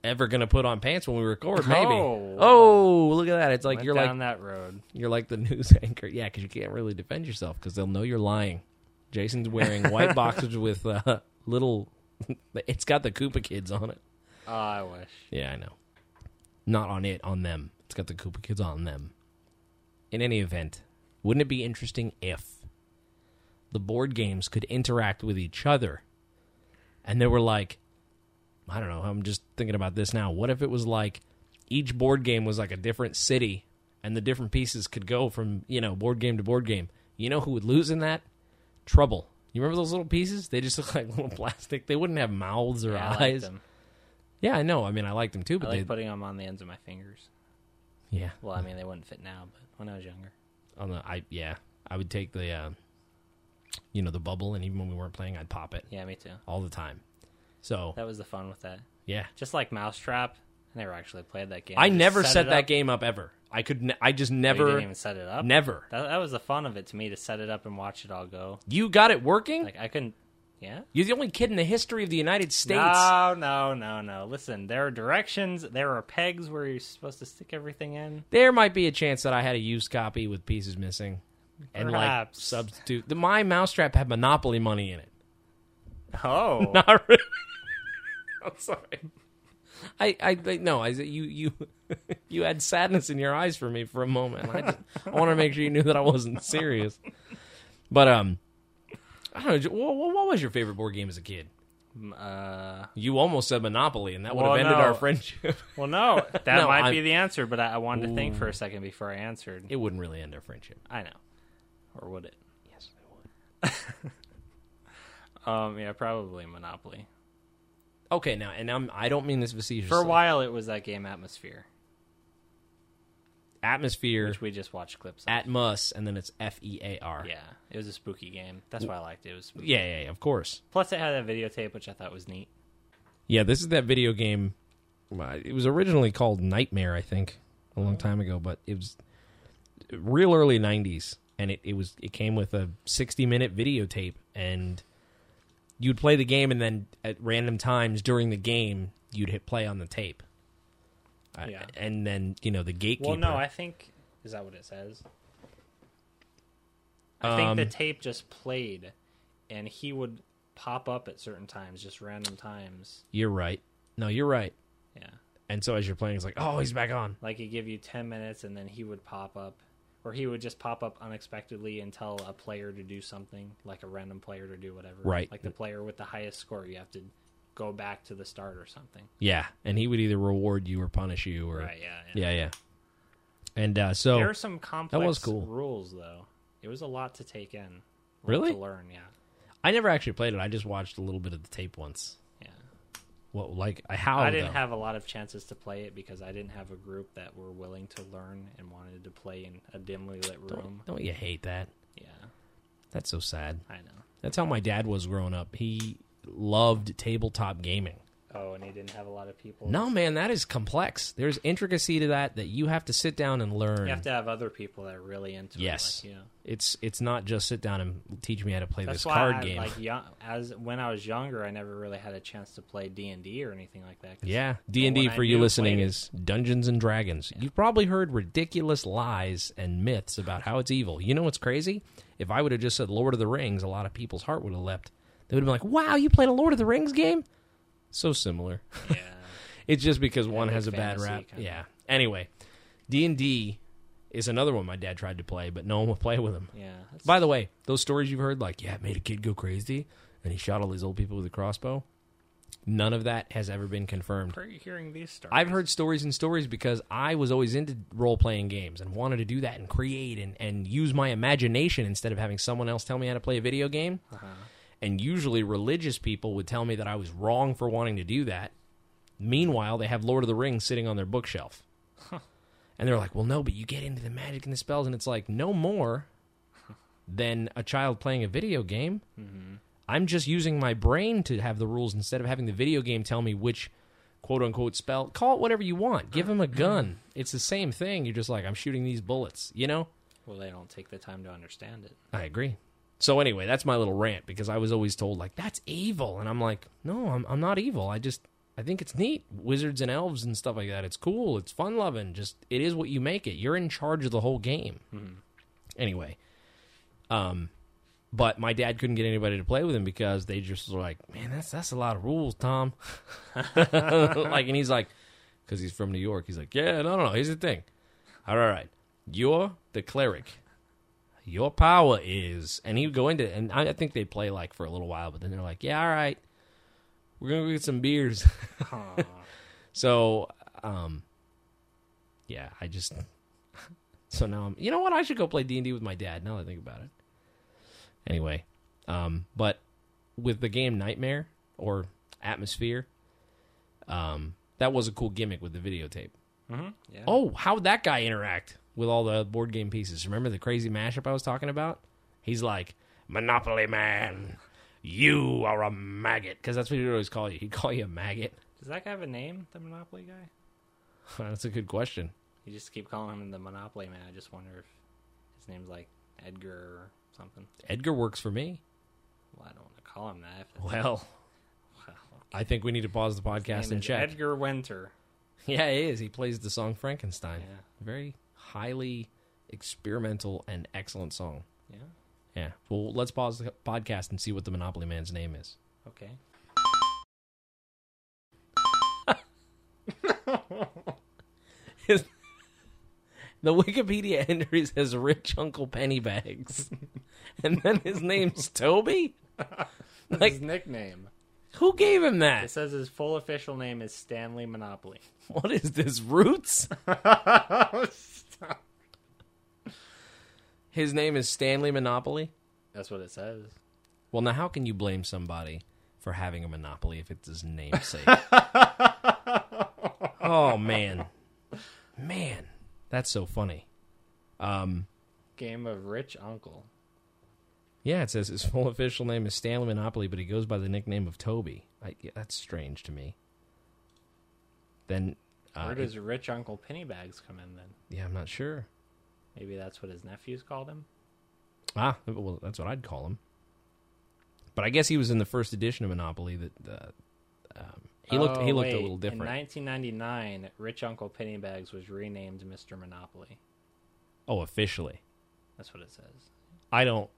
ever gonna put on pants when we record, maybe. Oh. Oh, look at that! It's like Went you're like down like that road. You're like the news anchor. Yeah, because you can't really defend yourself because they'll know you're lying. Jason's wearing white boxers with uh, little. It's got the Koopa Kids on it. Oh, I wish. Yeah, I know. Not on it, on them. It's got the Koopa Kids on them. In any event, wouldn't it be interesting if the board games could interact with each other and they were like, I don't know, I'm just thinking about this now. What if it was like each board game was like a different city and the different pieces could go from, you know, board game to board game? You know who would lose in that? Trouble. You remember those little pieces? They just look like little plastic. They wouldn't have mouths or Yeah, I like eyes. Yeah, I know. I mean, I like them too, I but like they, putting them on the ends of my fingers. yeah, Well, I mean, they wouldn't fit now, but when I was younger. on the I yeah, I would take the uh, you know the bubble, and even when we weren't playing, I'd pop it Yeah, me too. all the time. So That was the fun with that. yeah, Just like Mousetrap. I never actually played that game. I just never set set that game up ever. I could, I just never, didn't even set it up. never. That, that was the fun of it to me to set it up and watch it all go. You got it working. Like I couldn't. Yeah. You're the only kid in the history of the United States. No, no, no, no. Listen, there are directions. There are pegs where you're supposed to stick everything in. There might be a chance that I had a used copy with pieces missing, and like Perhaps. substitute. The my mousetrap had Monopoly money in it. Oh, Not really. I'm sorry. I, I, I no, I you, you, you had sadness in your eyes for me for a moment. I, just, I want to make sure you knew that I wasn't serious. But um, I don't know. What, what was your favorite board game as a kid? uh, You almost said Monopoly, and that would Well, have ended no. our friendship. well, no, that No, might I'm- be the answer, but I, I wanted to think for a second before I answered. it wouldn't really end our friendship. I know, or would it? Yes, it would. Um, yeah, probably Monopoly. Okay, now, and I'm, I don't mean this facetiously. For a while, it was that game Atmosfear, Atmosfear, which we just watched clips. of. Atmos, and then it's F E A R. Yeah, it was a spooky game. That's why I liked it. It was spooky. yeah, yeah, yeah, of course. Plus, it had that videotape, which I thought was neat. Yeah, this is that video game. It was originally called Nightmare, I think, a long time ago, but it was real early '90s, and it, it was it came with a 60 minute videotape, and you'd play the game, and then at random times during the game, you'd hit play on the tape. Yeah. and then you know the gatekeeper. Well, no, I think is that what it says. I think Um, the tape just played, and he would pop up at certain times, just random times. You're right. No, you're right. Yeah, And so as you're playing, it's like, oh, he's back on. like he'd give you ten minutes, and then he would pop up, or he would just pop up unexpectedly and tell a player to do something, like a random player to do whatever. Right. Like the player with the highest score, you have to go back to the start or something. Yeah, and he would either reward you or punish you, or Right. Yeah. yeah. yeah, yeah. And uh, so there are some complex was cool. rules, though. It was a lot to take in. Really? To learn, yeah. I never actually played it. I just watched a little bit of the tape once. Like I how I didn't though? have a lot of chances to play it because I didn't have a group that were willing to learn and wanted to play in a dimly lit room. Don't, don't you hate that? Yeah, That's so sad. I know. That's how my dad was growing up. He loved tabletop gaming. Oh, and he didn't have a lot of people. No, man, that is complex. There's intricacy to that that you have to sit down and learn. You have to have other people that are really into Yes. it. Like, know. It's it's not just sit down and teach me how to play That's this card I, game. like young, as when I was younger, I never really had a chance to play D and D or anything like that. yeah, D and D for you listening is Dungeons and Dragons. You've probably heard ridiculous lies and myths about how it's evil. You know what's crazy? If I would have just said Lord of the Rings, a lot of people's heart would have leapt. They would have been like, "Wow, you played a Lord of the Rings game?" So similar. yeah. It's just because one has a bad rap. kinda. Yeah. Anyway, D and D is another one my dad tried to play, but no one would play with him. Yeah. By the way, those stories you've heard, like, yeah, it made a kid go crazy and he shot all these old people with a crossbow, none of that has ever been confirmed. are you hearing these stories? I've heard stories and stories because I was always into role playing games and wanted to do that and create and, and use my imagination instead of having someone else tell me how to play a video game. Uh-huh. And usually religious people would tell me that I was wrong for wanting to do that. Meanwhile, they have Lord of the Rings sitting on their bookshelf. And they're like, well, no, but you get into the magic and the spells. And it's like, no more than a child playing a video game. Mm-hmm. I'm just using my brain to have the rules instead of having the video game tell me which quote unquote spell. Call it whatever you want. Give them a gun. It's the same thing. You're just like, I'm shooting these bullets, you know? Well, they don't take the time to understand it. I agree. So anyway, that's my little rant because I was always told like that's evil, and I'm like, no, I'm I'm not evil. I just I think it's neat, wizards and elves and stuff like that. It's cool. It's fun loving. Just it is what you make it. You're in charge of the whole game. Anyway, um, but my dad couldn't get anybody to play with him because they just were like, man, that's that's a lot of rules, Tom. like, and he's like, because he's from New York, he's like, yeah, no, no, no. Here's the thing. All right, all right. You're the cleric your power is and he would go into and I, I think they play like for a little while but then they're like yeah all right we're gonna go get some beers so um yeah i just so now i'm you know what i should go play d&d with my dad now that i think about it anyway um but with the game nightmare or Atmosfear Um, that was a cool gimmick with the videotape. Mm-hmm. Yeah. Oh, how'd that guy interact with all the board game pieces? Remember the crazy mashup I was talking about? He's like, Monopoly Man, you are a maggot. Because that's what he'd always call you. He'd call you a maggot. Does that guy have a name, the Monopoly guy? that's a good question. You just keep calling him the Monopoly Man. I just wonder if his name's like Edgar or something. Edgar works for me. Well, I don't want to call him that. Well, well, I think we need to pause the podcast and check. Edgar Winter. Yeah, he is. He plays the song Frankenstein. Yeah. Very highly experimental and excellent song. Yeah. Yeah. Well, let's pause the podcast and see what the Monopoly Man's name is. Okay. The Wikipedia entry says Rich Uncle Pennybags. and then his name's Toby? Like- his nickname. Who gave him that? It says his full official name is Stanley Monopoly. What is this, Roots? His name is Stanley Monopoly? That's what it says. Well, now how can you blame somebody for having a monopoly if it's his namesake? oh man, man, that's so funny. Um, Game of Rich Uncle. yeah, it says his full official name is Stanley Monopoly, but he goes by the nickname of Toby. I, yeah, that's strange to me. Then, uh, Where does Rich Uncle Pennybags come in then? yeah, I'm not sure. Maybe that's what his nephews called him. Ah, well, that's what I'd call him. But I guess he was in the first edition of Monopoly. That uh, um, he looked he Oh, looked a little different. In 1999, Rich Uncle Pennybags was renamed Mr. Monopoly. oh, officially. That's what it says. I don't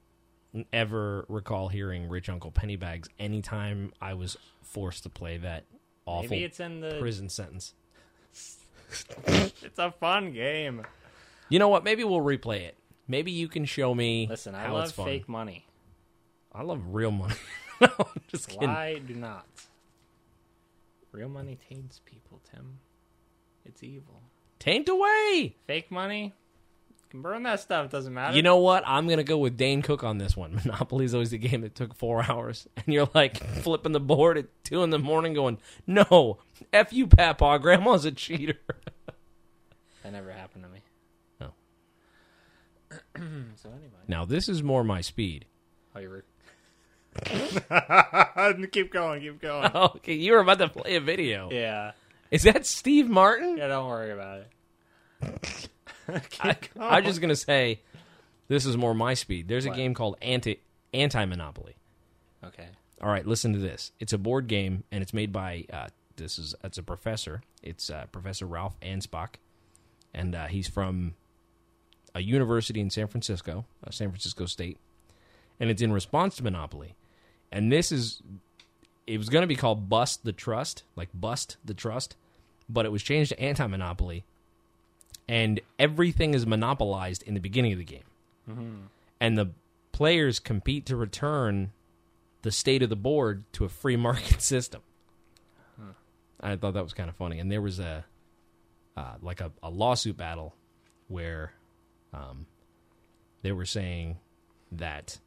ever recall hearing Rich Uncle Pennybags anytime I was forced to play that awful Maybe it's in the. prison sentence. It's a fun game. You know what? Maybe we'll replay it. Maybe you can show me. Listen, I love fake money. I love real money. no, I'm just kidding. Why do not? Real money taints people, Tim. It's evil. Taint away. Fake money, can burn that stuff. Doesn't matter. You know what? I'm gonna go with Dane Cook on this one. Monopoly's always a game that took four hours, and you're like flipping the board at two in the morning, going, "No, f you, Papa. Grandma's a cheater." That never happened to me. No. so anyway, Now this is more my speed. oh, you were. keep going, keep going. okay, you were about to play a video. Yeah, Is that Steve Martin? yeah. Don't worry about it. I, I'm just gonna say, this is more my speed. There's a What? game called Anti Anti Monopoly. Okay. All right, listen to this. It's a board game, and it's made by uh, this is it's a professor. It's uh, Professor Ralph Anspach, and uh, he's from a university in San Francisco, uh, San Francisco State, and it's in response to Monopoly. And this is it was going to be called Bust the Trust, like Bust the Trust, but it was changed to Anti Monopoly, and everything is monopolized in the beginning of the game, and the players compete to return the state of the board to a free market system. I thought that was kind of funny, and there was a uh, like a, a lawsuit battle where um, they were saying that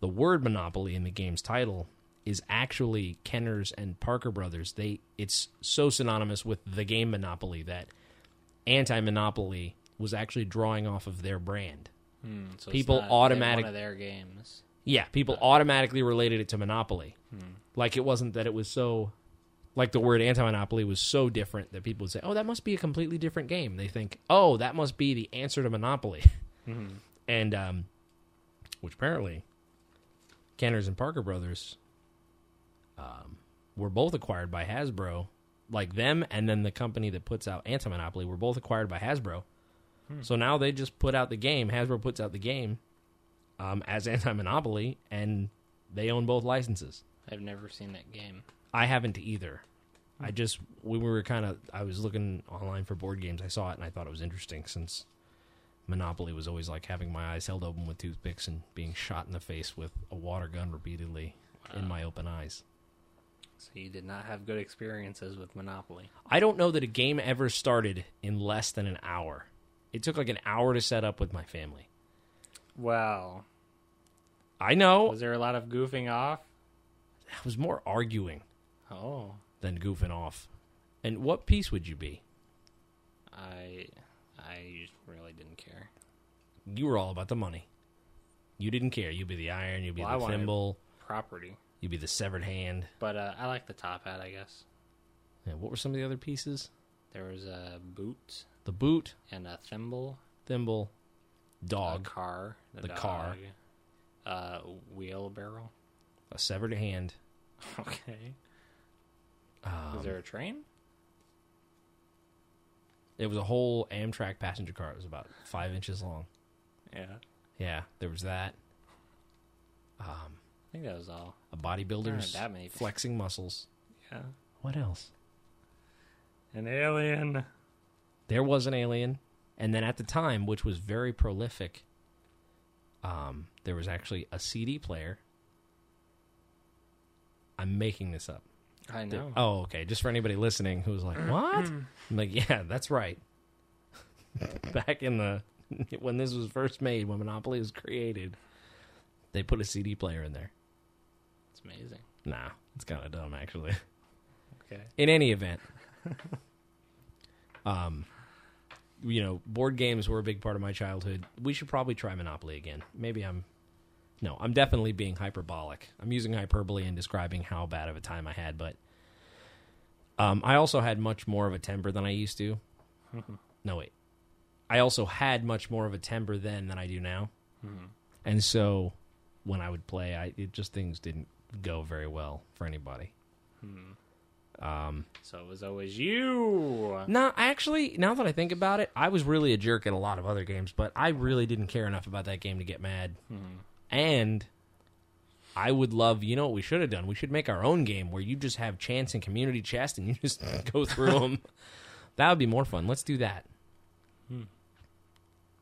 the word monopoly in the game's title is actually Kenner's and Parker Brothers. They it's so synonymous with the game Monopoly that anti-monopoly was actually drawing off of their brand. Hmm, so People not automatic- one of their games. Yeah, people automatically related it to Monopoly. Like it wasn't that it was so like the word anti-monopoly was so different that people would say, "Oh, that must be a completely different game." They think, "Oh, that must be the answer to Monopoly." And um which apparently Kenners and Parker Brothers um were both acquired by Hasbro. Like them and then the company that puts out Anti-Monopoly were both acquired by Hasbro. So now they just put out the game. Hasbro puts out the game um, as anti-monopoly, and they own both licenses. I've never seen that game. I haven't either. I hmm. just we were kind of I was looking online for board games. I saw it and I thought it was interesting since Monopoly was always like having my eyes held open with toothpicks and being shot in the face with a water gun repeatedly in my open eyes. So you did not have good experiences with Monopoly. I don't know that a game ever started in less than an hour. It took like an hour to set up with my family. Wow. I know Was there a lot of goofing off? I was more arguing Oh. than goofing off. And what piece would you be? I I really didn't care. You were all about the money. You didn't care. You'd be the iron. You'd be Well, the wanted- thimble. Property, You'd be the severed hand. but uh, I like the top hat. I guess Yeah, what were some of the other pieces? there was a boot The boot, and a thimble, thimble, a dog, car, The car. dog, uh, wheelbarrow. a severed hand. Okay. Um, Is there a train? It was a whole Amtrak passenger car. It was about five inches long. Yeah. Yeah, there was that. Um, I think that was all. a bodybuilder's that many. flexing muscles. Yeah. What else? An alien. There was an alien, and then at the time, which was very prolific, um, there was actually a CD player. I'm making this up. I know. Oh, okay. Just for anybody listening who's like, "What?" I'm like, "Yeah, that's right." Back in the when this was first made, when Monopoly was created, they put a CD player in there. It's amazing. Nah, it's kind of dumb actually. Okay. In any event, um, you know, board games were a big part of my childhood. We should probably try Monopoly again. Maybe I'm. No, I'm definitely being hyperbolic. I'm using hyperbole in describing how bad of a time I had, but um, I also had much more of a temper than I used to. no, wait. I also had much more of a temper then than I do now, and so when I would play, I it just things didn't go very well for anybody. Um, So it was always you. no, actually, now that I think about it, I was really a jerk at a lot of other games, but I really didn't care enough about that game to get mad. And I would love, you know what we should have done? We should make our own game where you just have chance and community chest and you just go through them. That would be more fun. Let's do that. Hmm.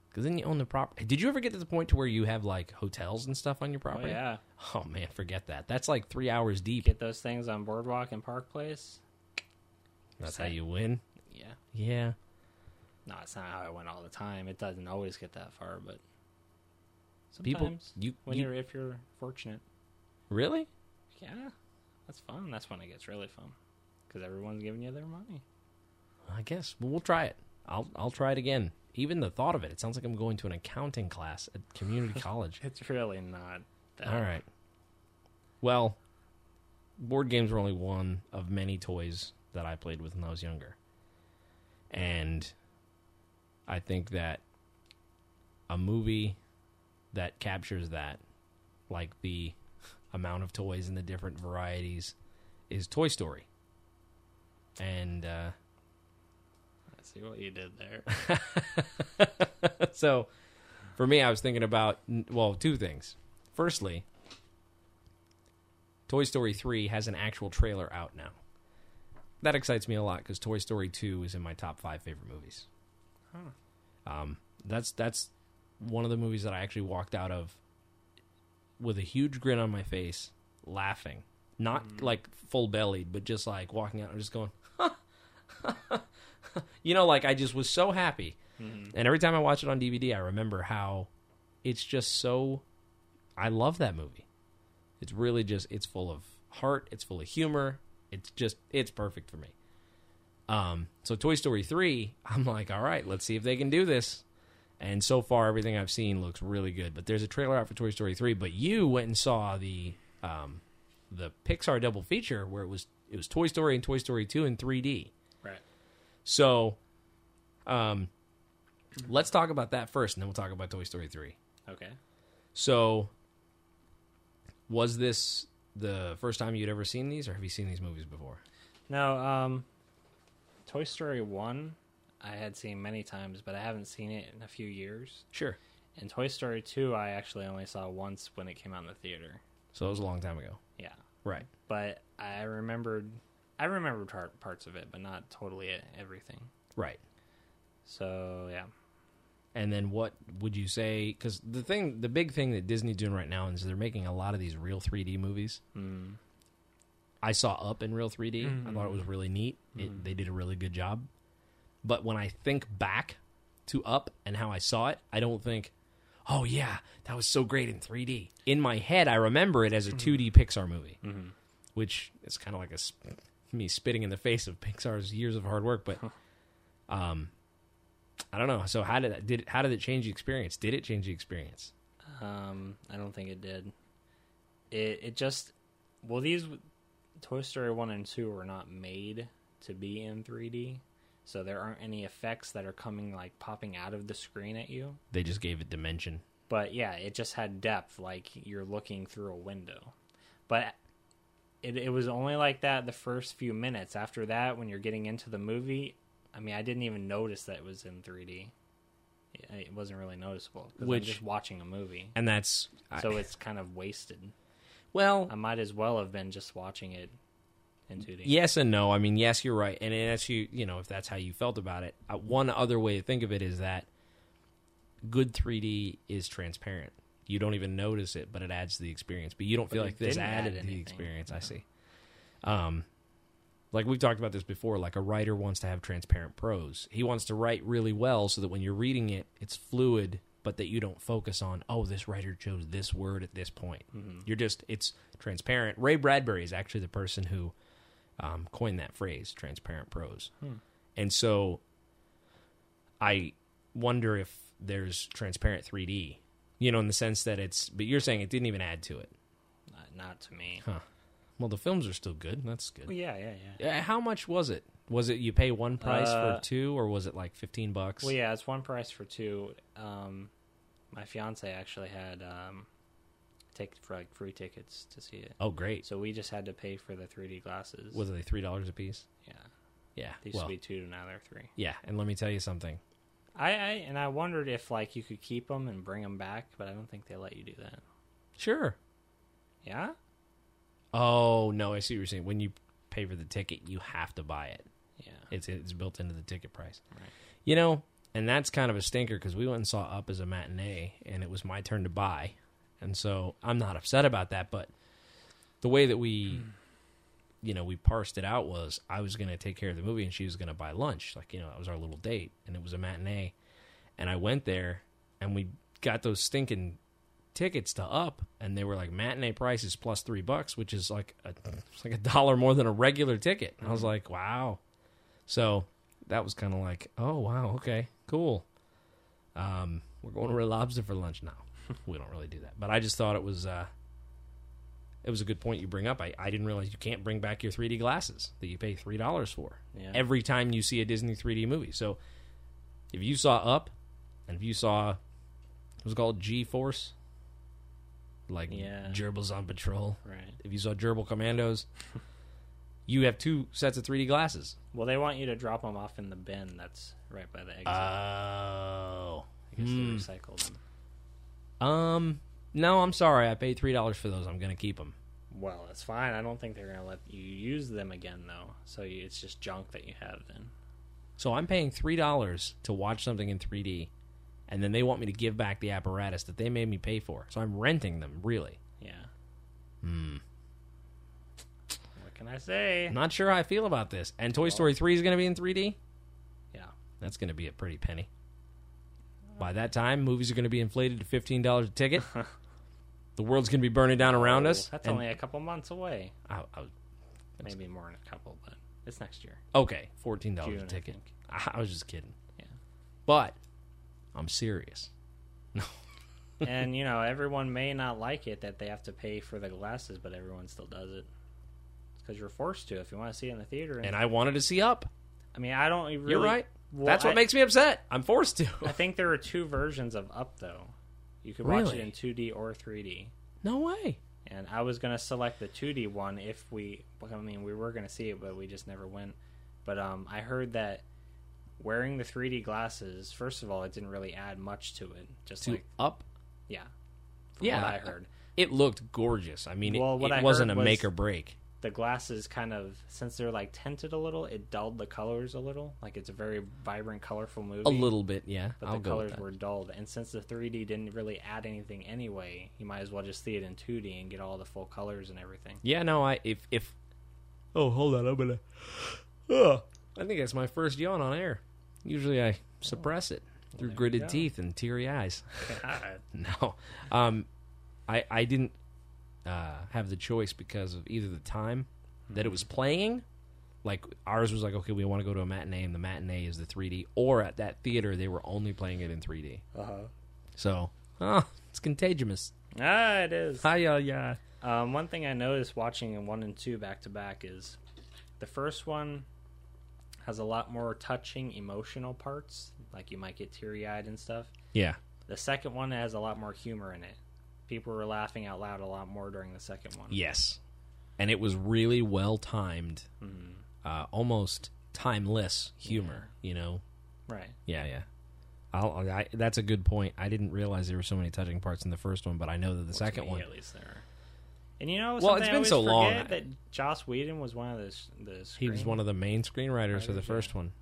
Because then you own the property. Did you ever get to the point to where you have like hotels and stuff on your Oh property? yeah. Oh man, forget that. That's like three hours deep. Get those things on Boardwalk and Park Place. That's how you win. Yeah. Yeah. No, it's not how I went all the time. It doesn't always get that far, but People, sometimes you, when you you're if you're fortunate, really? yeah, that's fun. That's when it gets really fun because everyone's giving you their money. I guess. Well, we'll try it. I'll I'll try it again. Even the thought of it, it sounds like I'm going to an accounting class at community college. It's really not. That All right. Well, board games were only one of many toys that I played with when I was younger. And I think that a movie that captures that, like the amount of toys and the different varieties, is Toy Story. And uh, I see what you did there. so for me, I was thinking about well, two things. Firstly, Toy Story three has an actual trailer out now. That excites me a lot because Toy Story two is in my top five favorite movies. Um, that's that's one of the movies that I actually walked out of with a huge grin on my face, laughing, not like full bellied, but just like walking out and just going, you know, like I just was so happy. And every time I watch it on DVD, I remember how it's just so. I love that movie. It's really just it's full of heart. It's full of humor. It's just it's perfect for me. Um, so Toy Story three, I'm like, all right, let's see if they can do this. And so far, everything I've seen looks really good. But there's a trailer out for Toy Story three. But you went and saw the um, the Pixar double feature where it was it was Toy Story and Toy Story two in 3D. right. So, um, let's talk about that first, and then we'll talk about Toy Story 3. Okay. So, was this the first time you'd ever seen these, or have you seen these movies before? No, um, Toy Story one, I had seen many times, but I haven't seen it in a few years. Sure. And Toy Story two, I actually only saw once when it came out in the theater. So it was a long time ago. Yeah, Right. but I remembered, I remembered par- parts of it, but not totally everything. Right. So yeah, And then what would you say? Because the thing, the big thing that Disney's doing right now is they're making a lot of these real 3D movies. mm. I saw Up in real 3D. I thought it was really neat. It, they did a really good job. But when I think back to Up and how I saw it, I don't think, oh yeah, that was so great in 3D. In my head, I remember it as a 2D Pixar movie, which is kind of like a me spitting in the face of Pixar's years of hard work, but um, I don't know. So how did that, did it, how did it change the experience? Did it change the experience? Um, I don't think it did. It it just well these Toy Story one and two were not made to be in 3D, so there aren't any effects that are coming like popping out of the screen at you. They just gave it dimension. But yeah, it just had depth, like you're looking through a window. But it it was only like that the first few minutes. After that, when you're getting into the movie, I mean, I didn't even notice that it was in 3D. It, it wasn't really noticeable because I'm Which- just watching a movie. And that's I- So it's kind of wasted. well, I might as well have been just watching it in 2D. yes and no. I mean, yes, you're right, and that's you. You know, if that's how you felt about it, uh, one other way to think of it is that good 3D is transparent. You don't even notice it, but it adds to the experience. But you don't feel like this didn't add added to the experience. I see. Um, like we've talked about this before. Like a writer wants to have transparent prose. He wants to write really well so that when you're reading it, it's fluid, but that you don't focus on oh this writer chose this word at this point. You're just it's transparent. Ray Bradbury is actually the person who um, coined that phrase, transparent prose. And so I wonder if there's transparent 3D, you know, in the sense that it's, but you're saying it didn't even add to it. Not, not to me. Huh. Well, the films are still good. That's Well, good. yeah, yeah, yeah. Uh, How much was it? Was it you pay one price Uh, for two, or was it like 15 bucks? Well, yeah, it's one price for two. Um, my fiance actually had um, take for like free tickets to see it. Oh, great. So we just had to pay for the 3D glasses. Was they $3 a piece? yeah, Yeah. they used Well, to be two, now they're three. yeah. And let me tell you something. I, I and I wondered if like you could keep them and bring them back, but I don't think they let you do that. Sure. Yeah. Oh, no. I see what you're saying. When you pay for the ticket, you have to buy it. Yeah. It's it's built into the ticket price. Right. You know, and that's kind of a stinker because we went and saw Up as a matinee, and it was my turn to buy, and so I'm not upset about that. But the way that we, you know, we parsed it out was I was going to take care of the movie, and she was going to buy lunch. Like you know, that was our little date, and it was a matinee, and I went there, and we got those stinking tickets to Up, and they were like matinee prices plus three bucks, which is like a, like a dollar more than a regular ticket. And I was mm-hmm. like, wow. So that was kind of like, oh wow, okay, cool. Um, we're going to Red Lobster for lunch now. we don't really do that, but I just thought it was uh, it was a good point you bring up. I, I didn't realize you can't bring back your 3D glasses that you pay three dollars for Yeah. every time you see a Disney 3D movie. So if you saw Up, and if you saw it was called G Force, like Yeah. Gerbils on Patrol. right. If you saw Gerbil Commandos, you have two sets of 3D glasses. Well, they want you to drop them off in the bin that's right by the exit. Oh. I guess hmm. they recycle them. Um. No, I'm sorry. I paid three dollars for those. I'm gonna keep them. Well, that's fine. I don't think they're gonna let you use them again, though. So you, it's just junk that you have then. So I'm paying three dollars to watch something in 3D, and then they want me to give back the apparatus that they made me pay for. So I'm renting them. Really. Yeah. Hmm. Can I say? I'm not sure how I feel about this. And Toy Story 3 is gonna be in 3D. Yeah. That's gonna be a pretty penny. By that time, movies are gonna be inflated to fifteen dollars a ticket. the world's gonna be burning down around us. That's and- only a couple months away. I- I was- Maybe more than a couple, but it's next year. okay, fourteen dollars June, a ticket. I, I was just kidding. Yeah. But I'm serious. No. and you know, everyone may not like it that they have to pay for the glasses, but everyone still does it because you're forced to if you want to see it in the theater. And I wanted to see Up. I mean, I don't really. You're right. Well, That's what I- makes me upset. I'm forced to. I think there are two versions of Up though. You could watch Really? it in 2D or 3D. no way. And I was gonna select the 2D one if we. I mean, we were gonna see it, but we just never went. But um, I heard that wearing the 3D glasses, first of all, it didn't really add much to it. Just To like Up. yeah, from Yeah. what I heard. It looked gorgeous. I mean, Well, it, it wasn't a was- make or break. The glasses kind of, since they're like tinted a little, it dulled the colors a little. Like it's a very vibrant, colorful movie. A little bit, yeah. but I'll the go colors were dulled. And since the 3D didn't really add anything anyway, you might as well just see it in 2D and get all the full colors and everything. Yeah, no, I if if Oh, hold on, I'm gonna Ugh. I think it's my first yawn on air. Usually I suppress it through there you gritted teeth and teary eyes. God. No. Um I I didn't uh have the choice because of either the time that it was playing Like ours was like, okay, we want to go to a matinee, and the matinee is the 3D. Or at that theater, they were only playing it in 3D. Uh-huh. So, oh, it's contagious. Ah, it is. Hi, yeah, yeah. Um, one thing I noticed watching one and two back to back is the first one has a lot more touching, emotional parts. Like you might get teary eyed and stuff. Yeah, The second one has a lot more humor in it. People were laughing out loud a lot more during the second one. yes, and it was really well timed, uh, almost timeless humor. You know, Right. Yeah, yeah. I'll, I, that's a good point. I didn't realize there were so many touching parts in the first one, but I know that the To second one. at least there. are. And you know, Well, it's I been so long. That Joss Whedon was one of the the. He was one of the main screenwriters for the Writers, yeah. first one.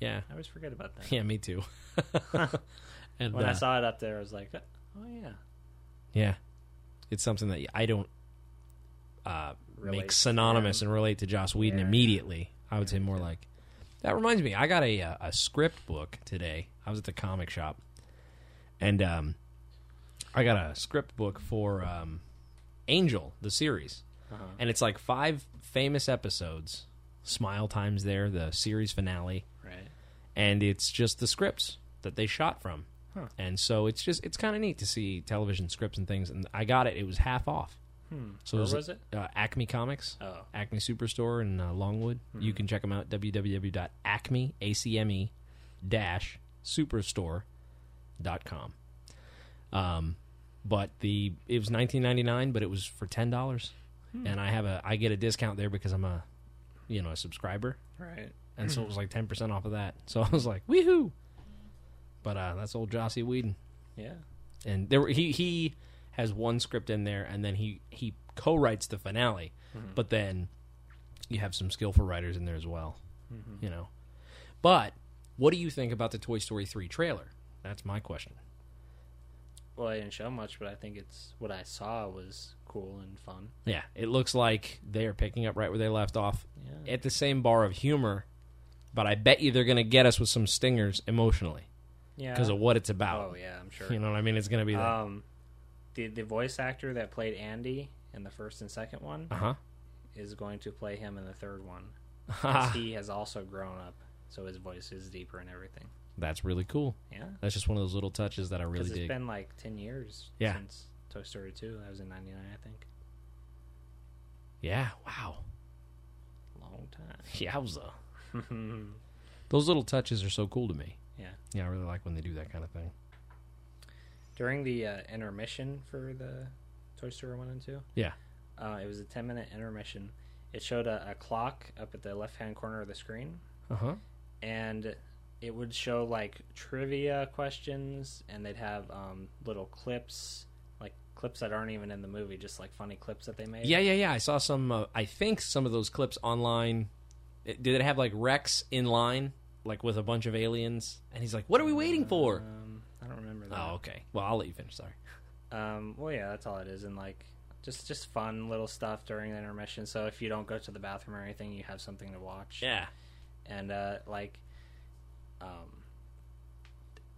Yeah, I always forget about that. yeah, me too. and When I uh, saw it up there, I was like, oh yeah. Yeah, it's something that I don't uh, make synonymous and relate to Joss Whedon Yeah. immediately. I would say more like. That reminds me, I got a uh, a script book today. I was at the comic shop, and um, I got a script book for um, Angel, the series, Uh-huh. and it's like five famous episodes. Smile Time's there, the series finale, Right. and it's just the scripts that they shot from. Huh. And so it's just it's kind of neat to see television scripts and things. And I got it; it was half off. Hmm. So Where was, was it? Uh, Acme Comics, Oh. Acme Superstore in uh, Longwood. Hmm. You can check them out www.acme acme dash superstore.com. Um, but the it was 19.99, but it was for ten dollars, Hmm. and I have a I get a discount there because I'm a you know a subscriber, Right. and so it was like ten percent off of that. So I was like, woohoo! But uh, that's old Jossie Whedon Yeah. and there were, he he has one script in there, and then he he co-writes the finale, but then you have some skillful writers in there as well, you know. But what do you think about the Toy Story three trailer? That's my question. Well, I didn't show much, but I think it's what I saw was cool and fun. Yeah, it looks like they're picking up right where they left off Yeah. at the same bar of humor, but I bet you they're going to get us with some stingers emotionally Yeah. because of what it's about. Oh yeah, I'm sure. You know what I mean? It's going to be that. Um, the the voice actor that played Andy in the first and second one Uh huh. is going to play him in the third one. 'Cause he has also grown up, so his voice is deeper and everything. That's really cool. Yeah. That's just one of those little touches that I really Because it's dig. been like ten years Yeah. since Toy Story two. That was in '99, I think. yeah. Wow. Long time. Yowza. Those little touches are so cool to me. Yeah. Yeah, I really like when they do that kind of thing. During the uh, intermission for the Toy Story one and two, Yeah. uh, it was a ten minute intermission. It showed a, a clock up at the left hand corner of the screen, Uh huh. and it would show like trivia questions, and they'd have um, little clips, like clips that aren't even in the movie, just like funny clips that they made. Yeah, yeah, yeah. I saw some. Uh, I think some of those clips online. It, did it have like Rex in line, like with a bunch of aliens? And he's like, "What are we waiting for?" Um, I don't remember that. Oh, okay. Well, I'll let you finish. Sorry. Um, well, yeah, that's all it is, and like just just fun little stuff during the intermission. So if you don't go to the bathroom or anything, you have something to watch. Yeah. and uh, like, um,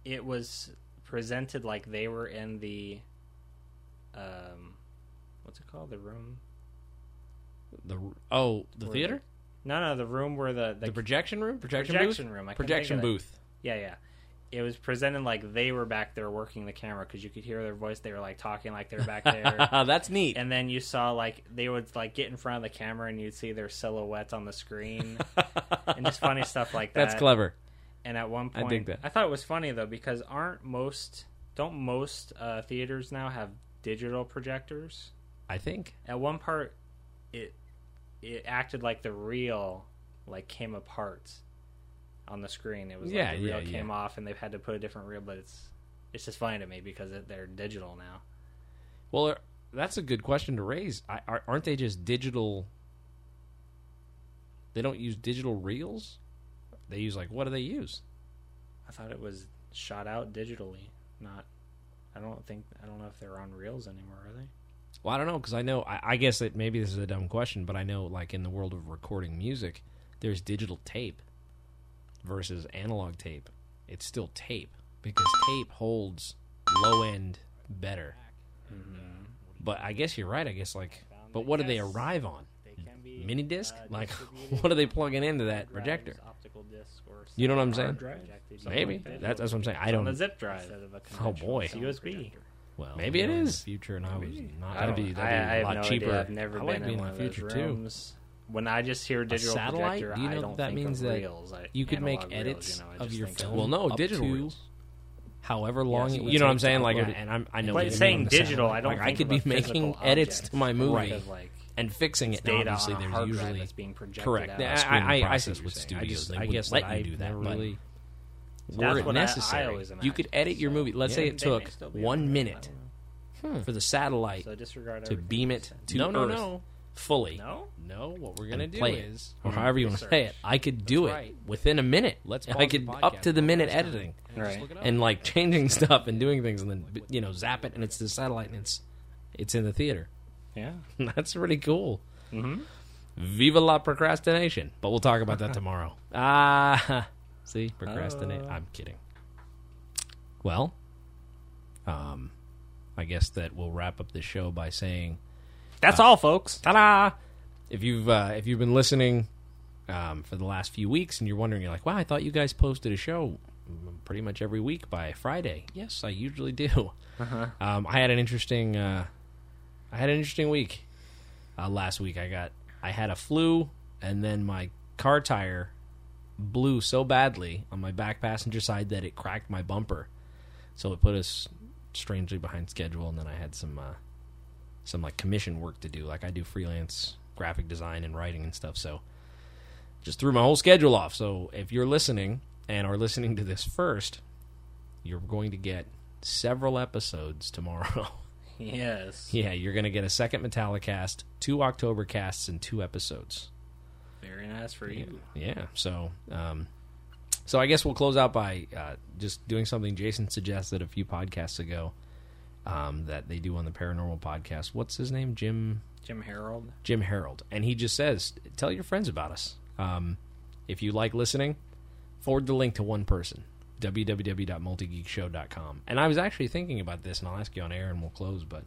it was presented like they were in the, um, what's it called? The room? The oh, the theater, No, no, the room where the the, the projection room, projection, projection booth, room. I projection booth. Yeah, yeah. It was presented like they were back there working the camera because you could hear their voice. They were like talking like they were back there. That's neat. and then you saw like they would like get in front of the camera and you'd see their silhouettes on the screen and just funny stuff like that. That's clever. And at one point, I dig that. I thought it was funny though because aren't most don't most uh, theaters now have digital projectors? I think. At one part, it it acted like the reel like came apart on the screen. It was Yeah, like the reel yeah, came yeah. off and they've had to put a different reel, but it's it's just funny to me because it, they're digital now. Well, uh, that's a good question to raise. I, aren't they just digital? They don't use digital reels. They use like what do they use? I thought it was shot out digitally, not. I don't think I don't know if they're on reels anymore. Are they? Well, I don't know because I know. I, I guess that maybe this is a dumb question, but I know like in the world of recording music, there's digital tape versus analog tape. It's still tape because tape holds low end better. But I guess you're right. I guess like, but what do they arrive on? They can be mini disc? uh, Like, what are they plugging into that projector? Optical disc or You know what I'm saying? Maybe. That's, that's what I'm saying. I don't. a zip drive instead of a Oh, boy. USB. Projector. Well, Maybe we're it in the future, and I was not I gonna don't. be. I, That'd I be a have lot no cheaper. idea. I've never I been in being one of the those future too. rooms. When I just hear digital satellite? projector, Do you I know don't that think means of that reels. I, You could make analog reels, edits you know, I of just your think film. Well, no, up digital to reels. However long Yes, it it would would You know what I'm take saying? Like, upload it. and I'm, I know. But what you saying mean, the digital, satellite. I don't Like, I think could of be making physical edits object. to my movie Right. Of, like and fixing it. And data obviously, on a there's hard drive usually that's being projected correct. out. Yeah, screening I, I, I, process see what you're saying. I studios. just, I guess let that you do that, never but- really. That's Were it what I- I necessary, always you imagined, could edit your so- movie. Let's say Yeah, it they may took still be one on there, I minute for the satellite So disregard to everything beam you it said. to No, no, Earth no. fully. No, No, what we're gonna and do play it, is or however you want to say it. I could do That's it right. within a minute. let's I pause could the up to the minute last editing and just Right. look it up. and like changing stuff and doing things and then you know zap it and it's the satellite and it's it's in the theater. yeah. That's really cool. Mm-hmm. Viva la procrastination. But we'll talk about that tomorrow. Ah, see, procrastinate. Uh. I'm kidding. Well, um, I guess that we'll wrap up the show by saying, That's all, folks. ta-da! If you've uh, if you've been listening um, for the last few weeks and you're wondering, you're like, wow, I thought you guys posted a show pretty much every week by Friday. Yes, I usually do. Uh-huh. Um, I had an interesting, uh, I had an interesting week uh, last week. I got, I had a flu, and then my car tire blew so badly on my back passenger side that it cracked my bumper. So it put us strangely behind schedule, and then I had some, uh, some like commission work to do. Like I do freelance graphic design and writing and stuff. So just threw my whole schedule off. So if you're listening and are listening to this first, you're going to get several episodes tomorrow. Yes. yeah, you're going to get a second Metallicast, two October casts, and two episodes. Very nice for you. Yeah. So, um, so I guess we'll close out by uh, just doing something Jason suggested a few podcasts ago um, that they do on the Paranormal Podcast. What's his name? Jim Jim Harold. Jim Harold, and he just says, "Tell your friends about us. Um, if you like listening, forward the link to one person." www.multigeekshow.com. And I was actually thinking about this, and I'll ask you on air, and we'll close. But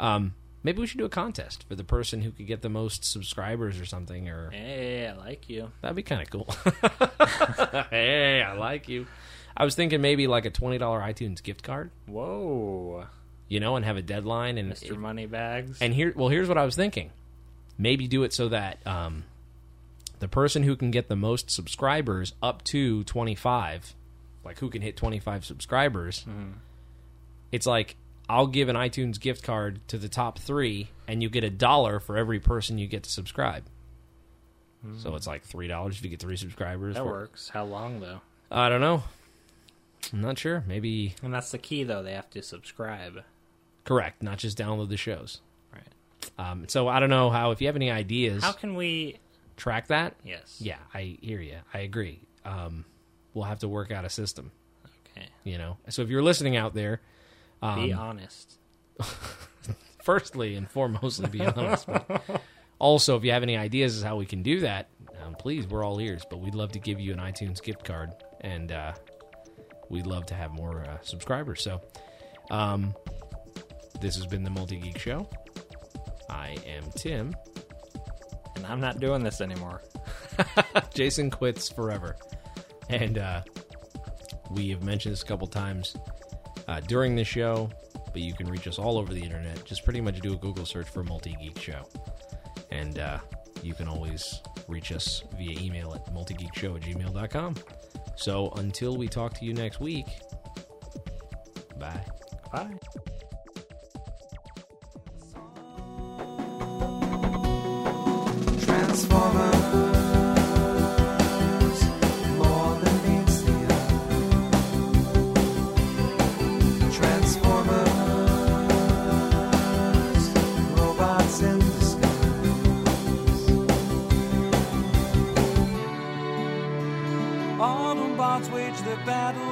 um, maybe we should do a contest for the person who could get the most subscribers or something, or Hey, I like you. that'd be kind of cool. hey, I like you. I was thinking maybe like a twenty dollar iTunes gift card, Whoa, you know, and have a deadline and Mr. Moneybags. And here, well, here's what I was thinking. Maybe do it so that um, the person who can get the most subscribers up to 25, like who can hit 25 subscribers, it's like I'll give an iTunes gift card to the top three, and you get a dollar for every person you get to subscribe. So it's like three dollars if you get three subscribers. that for- works. How long though? I don't know. I'm not sure. Maybe And that's the key though. They have to subscribe. correct, not just download the shows. Right. Um, so I don't know how. If you have any ideas, How can we? track that. Yes. Yeah, I hear you. I agree. Um, we'll have to work out a system, Okay. you know. So if you're listening out there, um, Be honest. firstly and foremostly, be honest. But also, if you have any ideas as how we can do that, um, please, we're all ears. But we'd love to give you an iTunes gift card, and uh, we'd love to have more uh, subscribers. So, um, this has been the Multi Geek Show. I am Tim. And I'm not doing this anymore. Jason quits forever. And uh, we have mentioned this a couple times uh, during the show, but you can reach us all over the internet. Just pretty much do a Google search for Multi Geek Show. And uh, you can always reach us via email at multigeekshow at gmail.com. So until we talk to you next week, bye. Bye. Transformers, battle